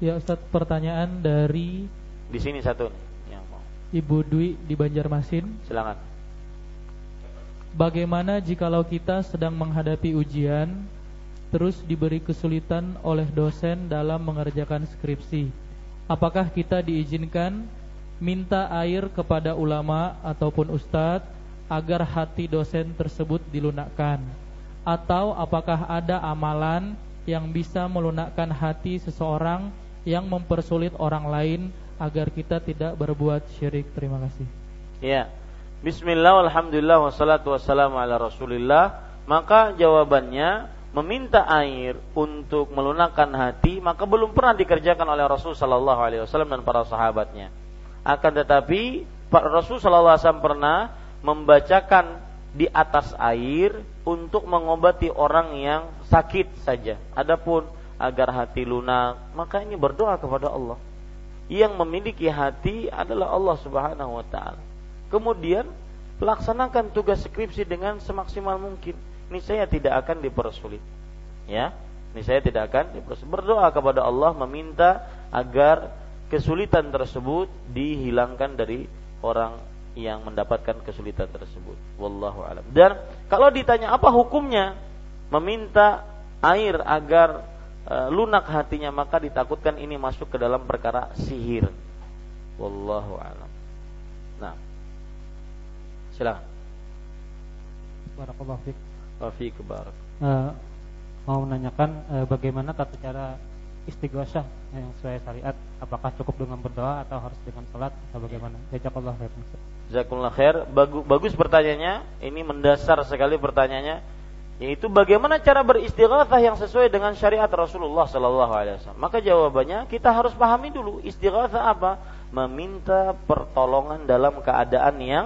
Ya Ustaz, pertanyaan dari di sini satu nih yang mau. Ibu Dwi di Banjarmasin. Silakan. Bagaimana jikalau kita sedang menghadapi ujian terus diberi kesulitan oleh dosen dalam mengerjakan skripsi. Apakah kita diizinkan minta air kepada ulama ataupun ustadz agar hati dosen tersebut dilunakkan? Atau apakah ada amalan yang bisa melunakkan hati seseorang yang mempersulit orang lain agar kita tidak berbuat syirik? Terima kasih. Ya. Bismillah, alhamdulillah, wassalatu wassalamu ala rasulillah. Maka jawabannya meminta air untuk melunakkan hati maka belum pernah dikerjakan oleh Rasul Shallallahu Alaihi Wasallam dan para sahabatnya. Akan tetapi Rasul Shallallahu Alaihi Wasallam pernah membacakan di atas air untuk mengobati orang yang sakit saja. Adapun agar hati lunak, maka ini berdoa kepada Allah. Yang memiliki hati adalah Allah Subhanahu wa taala. Kemudian laksanakan tugas skripsi dengan semaksimal mungkin ini saya tidak akan dipersulit. Ya, ini saya tidak akan dipersulit. Berdoa kepada Allah meminta agar kesulitan tersebut dihilangkan dari orang yang mendapatkan kesulitan tersebut. Wallahu alam. Dan kalau ditanya apa hukumnya meminta air agar e, lunak hatinya maka ditakutkan ini masuk ke dalam perkara sihir. Wallahu alam. Nah. Silakan. Barakallahu fiik. Wafiq barak. Uh, mau menanyakan uh, bagaimana tata cara istighosah yang sesuai syariat? Apakah cukup dengan berdoa atau harus dengan salat atau bagaimana? Jazakallah khair jazakallah khair. Bagus bagus pertanyaannya. Ini mendasar sekali pertanyaannya. Yaitu bagaimana cara beristighatsah yang sesuai dengan syariat Rasulullah sallallahu alaihi wasallam? Maka jawabannya kita harus pahami dulu istighatsah apa. Meminta pertolongan dalam keadaan yang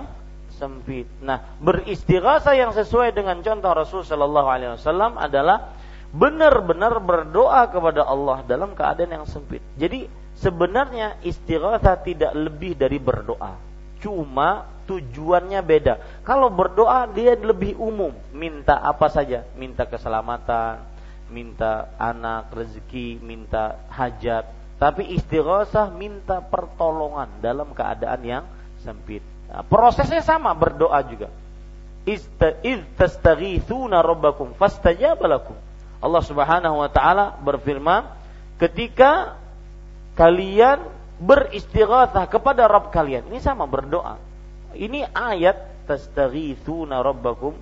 sempit. Nah, beristighatsah yang sesuai dengan contoh Rasul Shallallahu Alaihi Wasallam adalah benar-benar berdoa kepada Allah dalam keadaan yang sempit. Jadi sebenarnya istighatsah tidak lebih dari berdoa. Cuma tujuannya beda. Kalau berdoa dia lebih umum, minta apa saja, minta keselamatan, minta anak, rezeki, minta hajat. Tapi istighosah minta pertolongan dalam keadaan yang sempit. Nah, prosesnya sama berdoa juga. Rabbakum fastajaba lakum. Allah Subhanahu wa taala berfirman, ketika kalian beristighatsah kepada Rabb kalian. Ini sama berdoa. Ini ayat tastaghithuna rabbakum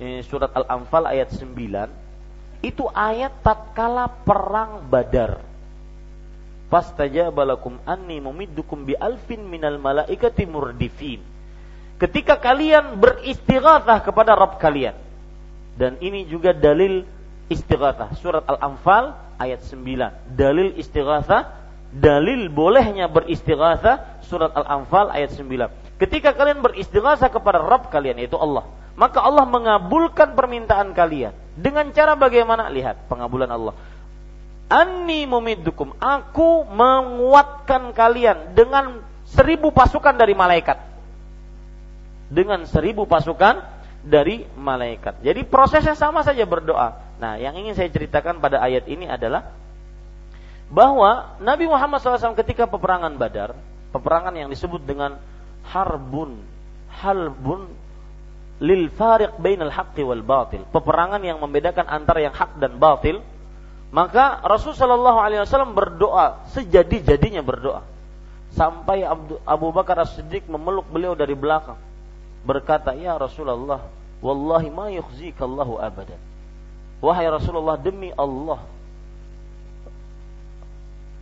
ini surat Al-Anfal ayat 9 itu ayat tatkala perang Badar. Fastajabalakum anni mumiddukum bi alfin minal malaikati murdifin. Ketika kalian beristighatsah kepada Rabb kalian. Dan ini juga dalil istighatsah. Surat Al-Anfal ayat 9. Dalil istighatsah, dalil bolehnya beristighatsah surat Al-Anfal ayat 9. Ketika kalian beristighatsah kepada Rabb kalian yaitu Allah maka Allah mengabulkan permintaan kalian. Dengan cara bagaimana? Lihat pengabulan Allah. Anni mumiddukum. Aku menguatkan kalian dengan seribu pasukan dari malaikat. Dengan seribu pasukan dari malaikat. Jadi prosesnya sama saja berdoa. Nah, yang ingin saya ceritakan pada ayat ini adalah bahwa Nabi Muhammad SAW ketika peperangan Badar, peperangan yang disebut dengan harbun, halbun lil fariq bainal haqqi wal batil. Peperangan yang membedakan antara yang hak dan batil. Maka Rasul Shallallahu Alaihi Wasallam berdoa sejadi-jadinya berdoa. Sampai Abu Bakar As-Siddiq memeluk beliau dari belakang. Berkata ya Rasulullah wallahi ma yukhzikallahu abadan. Wahai Rasulullah demi Allah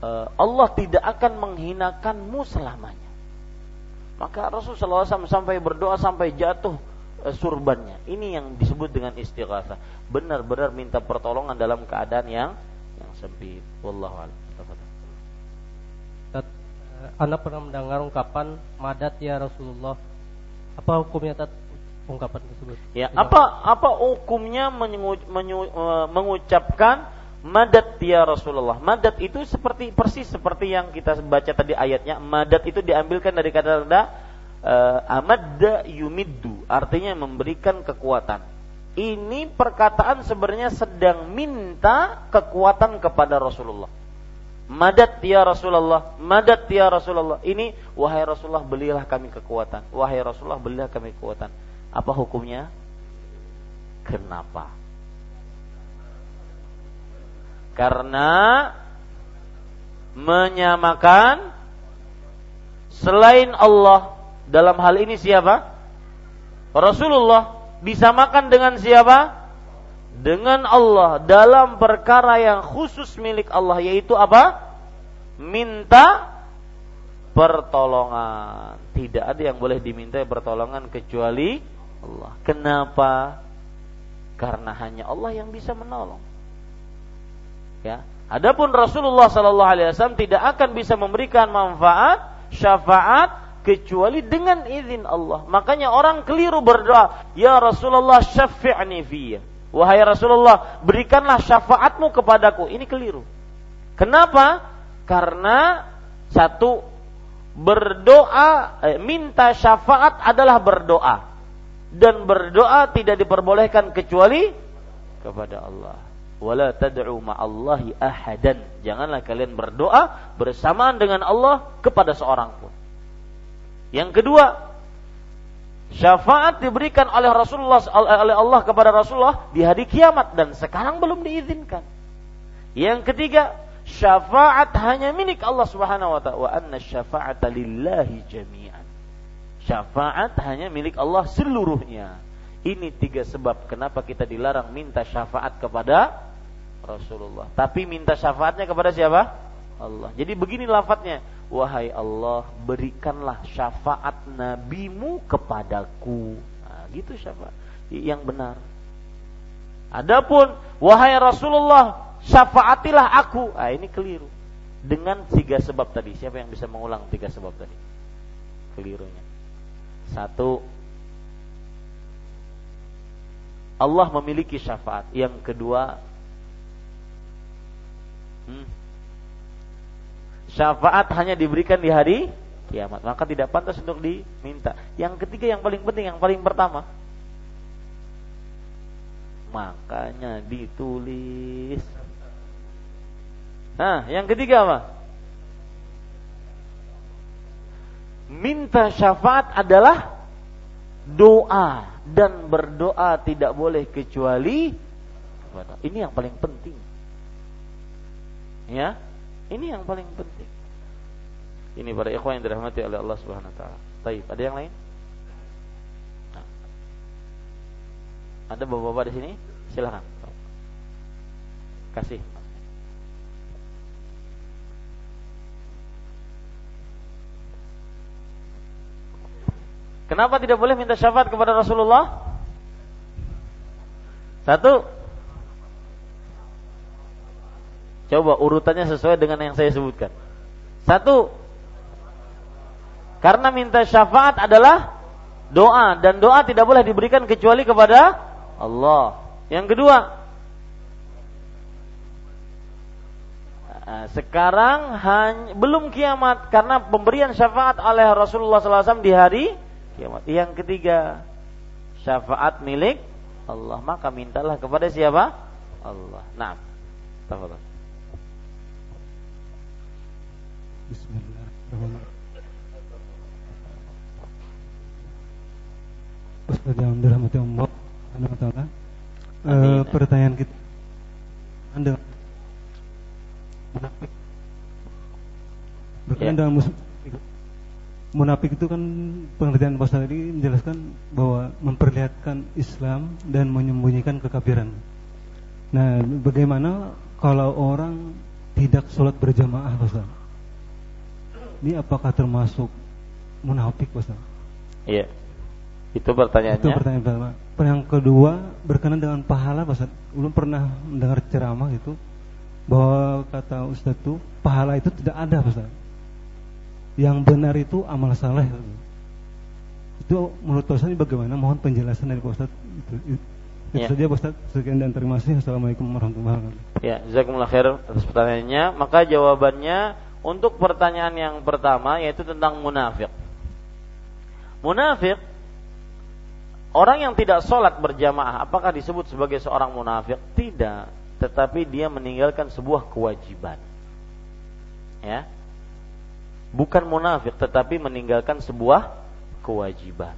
eh, Allah tidak akan menghinakanmu selamanya. Maka Rasulullah SAW sampai berdoa sampai jatuh surbannya. Ini yang disebut dengan istighatsah. Benar-benar minta pertolongan dalam keadaan yang yang sempit. Wallahu a'lam. Eh, Anda pernah mendengar ungkapan madat ya Rasulullah. Apa hukumnya tat ungkapan tersebut? Ya, apa apa hukumnya menyu, menyu, eh, mengucapkan madat ya Rasulullah. Madat itu seperti persis seperti yang kita baca tadi ayatnya. Madat itu diambilkan dari kata-kata uh, amadda yumiddu artinya memberikan kekuatan. Ini perkataan sebenarnya sedang minta kekuatan kepada Rasulullah. Madat ya Rasulullah, madat ya Rasulullah. Ini wahai Rasulullah belilah kami kekuatan. Wahai Rasulullah belilah kami kekuatan. Apa hukumnya? Kenapa? Karena menyamakan selain Allah dalam hal ini siapa? Rasulullah disamakan dengan siapa? Dengan Allah dalam perkara yang khusus milik Allah yaitu apa? Minta pertolongan. Tidak ada yang boleh diminta pertolongan kecuali Allah. Kenapa? Karena hanya Allah yang bisa menolong. Ya. Adapun Rasulullah Sallallahu Alaihi Wasallam tidak akan bisa memberikan manfaat, syafaat kecuali dengan izin Allah. Makanya orang keliru berdoa, "Ya Rasulullah, syafi'ni fiyya." Wahai Rasulullah, berikanlah syafaatmu kepadaku. Ini keliru. Kenapa? Karena satu berdoa eh, minta syafaat adalah berdoa dan berdoa tidak diperbolehkan kecuali kepada Allah. Wala tad'u ma'allahi ahadan. Janganlah kalian berdoa bersamaan dengan Allah kepada seorang pun. Yang kedua, syafaat diberikan oleh Rasulullah oleh Allah kepada Rasulullah di hari kiamat dan sekarang belum diizinkan. Yang ketiga, syafaat hanya milik Allah Subhanahu wa taala wa anna syafa'ata lillahi jami'an. Syafaat hanya milik Allah seluruhnya. Ini tiga sebab kenapa kita dilarang minta syafaat kepada Rasulullah. Tapi minta syafaatnya kepada siapa? Allah. Jadi begini lafadznya, wahai Allah berikanlah syafaat nabimu kepadaku. Nah, gitu syafaat. Yang benar. Adapun wahai Rasulullah syafaatilah aku. Nah, ini keliru. Dengan tiga sebab tadi. Siapa yang bisa mengulang tiga sebab tadi? Kelirunya. Satu Allah memiliki syafaat. Yang kedua hmm, syafaat hanya diberikan di hari kiamat. Maka tidak pantas untuk diminta. Yang ketiga yang paling penting yang paling pertama. Makanya ditulis. Nah, yang ketiga apa? Minta syafaat adalah doa. Dan berdoa tidak boleh kecuali ini yang paling penting. Ya, ini yang paling penting. Ini para ikhwan yang dirahmati oleh Allah Subhanahu wa taala. Baik, ada yang lain? Nah. Ada bapak-bapak di sini? Silakan. Kasih. Kenapa tidak boleh minta syafaat kepada Rasulullah? Satu. Coba urutannya sesuai dengan yang saya sebutkan. Satu. Karena minta syafaat adalah doa dan doa tidak boleh diberikan kecuali kepada Allah. Yang kedua, nah, sekarang hanya, belum kiamat karena pemberian syafaat oleh Rasulullah SAW di hari kiamat. Yang ketiga, syafaat milik Allah. Maka mintalah kepada siapa? Allah. Nah, tafadhol. Bismillahirrahmanirrahim. Ustaz yang dirahmati Allah Subhanahu wa taala. Uh, pertanyaan kita Anda munafik berkenaan ya. dengan musuh munafik itu kan pengertian bahasa tadi menjelaskan bahwa memperlihatkan Islam dan menyembunyikan kekafiran. Nah, bagaimana kalau orang tidak sholat berjamaah, Ustaz? Ini apakah termasuk munafik, Ustaz? Iya. Itu pertanyaannya. Itu pertanyaan pertama. Yang kedua berkenaan dengan pahala, Ustaz. Belum pernah mendengar ceramah itu bahwa kata Ustaz itu pahala itu tidak ada, Ustaz yang benar itu amal saleh itu menurut Ustaz ini bagaimana mohon penjelasan dari Ustaz itu, itu, ya. saja Ustaz sekian dan terima kasih Assalamualaikum warahmatullahi wabarakatuh ya jazakumullah khair atas pertanyaannya maka jawabannya untuk pertanyaan yang pertama yaitu tentang munafik munafik orang yang tidak sholat berjamaah apakah disebut sebagai seorang munafik tidak tetapi dia meninggalkan sebuah kewajiban ya bukan munafik tetapi meninggalkan sebuah kewajiban.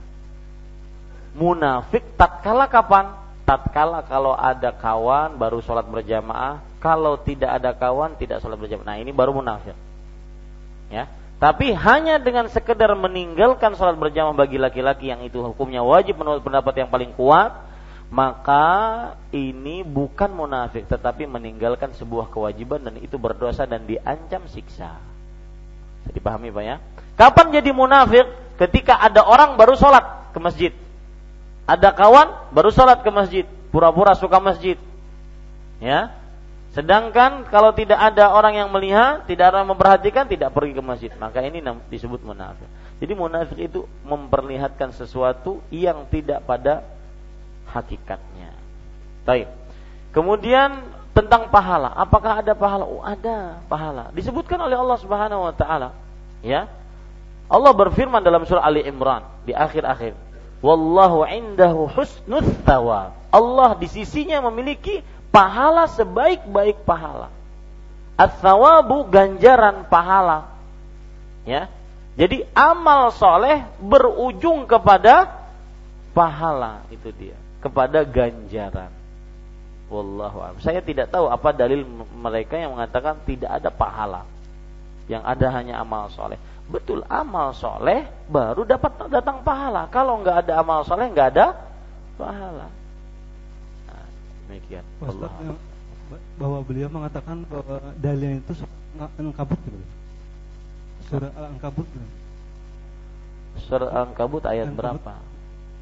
Munafik tatkala kapan? Tatkala kalau ada kawan baru sholat berjamaah, kalau tidak ada kawan tidak sholat berjamaah. Nah ini baru munafik. Ya, tapi hanya dengan sekedar meninggalkan sholat berjamaah bagi laki-laki yang itu hukumnya wajib menurut pendapat yang paling kuat, maka ini bukan munafik tetapi meninggalkan sebuah kewajiban dan itu berdosa dan diancam siksa. Bisa dipahami Pak ya? Kapan jadi munafik? Ketika ada orang baru sholat ke masjid. Ada kawan baru sholat ke masjid. Pura-pura suka masjid. Ya. Sedangkan kalau tidak ada orang yang melihat, tidak ada yang memperhatikan, tidak pergi ke masjid. Maka ini disebut munafik. Jadi munafik itu memperlihatkan sesuatu yang tidak pada hakikatnya. Baik. Kemudian tentang pahala. Apakah ada pahala? Oh, ada pahala. Disebutkan oleh Allah Subhanahu wa taala, ya. Allah berfirman dalam surah Ali Imran di akhir-akhir, "Wallahu indahu husnul thawab." Allah di sisinya memiliki pahala sebaik-baik pahala. At-thawabu ganjaran pahala. Ya. Jadi amal soleh berujung kepada pahala itu dia, kepada ganjaran. Wallahu a'lam. Saya tidak tahu apa dalil mereka yang mengatakan tidak ada pahala. Yang ada hanya amal soleh. Betul, amal soleh baru dapat datang pahala. Kalau nggak ada amal soleh nggak ada pahala. Demikian. Ustaz, bahwa beliau mengatakan bahwa dalil itu Al-Ankabut gitu. Surah Al-Ankabut. Gitu. Surah Al-Ankabut ayat Al-Ankabut. berapa?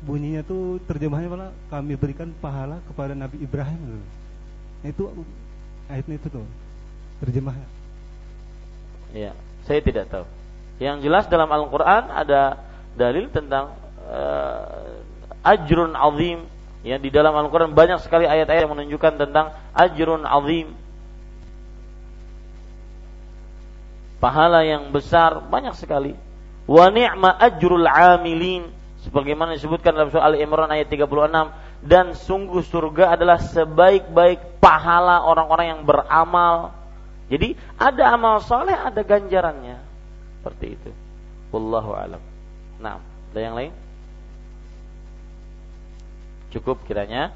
bunyinya tuh terjemahannya malah kami berikan pahala kepada Nabi Ibrahim gitu. Nah, itu ayatnya itu tuh terjemahnya. Ya, saya tidak tahu. Yang jelas dalam Al-Qur'an ada dalil tentang uh, ajrun azim. Ya, di dalam Al-Qur'an banyak sekali ayat-ayat yang menunjukkan tentang ajrun azim. Pahala yang besar banyak sekali. Wa ni'ma ajrul amilin sebagaimana disebutkan dalam surah Al-Imran ayat 36 dan sungguh surga adalah sebaik-baik pahala orang-orang yang beramal Jadi ada amal soleh, ada ganjarannya. Seperti itu. Wallahu alam. Nah, ada yang lain? Cukup kiranya.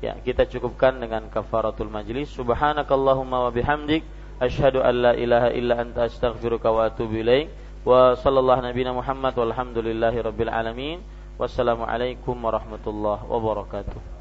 Ya, kita cukupkan dengan kafaratul majlis. Subhanakallahumma wa bihamdik asyhadu an la ilaha illa anta astaghfiruka wa atubu ilaik. Wa sallallahu nabiyana Muhammad walhamdulillahi rabbil alamin. Wassalamualaikum warahmatullahi wabarakatuh.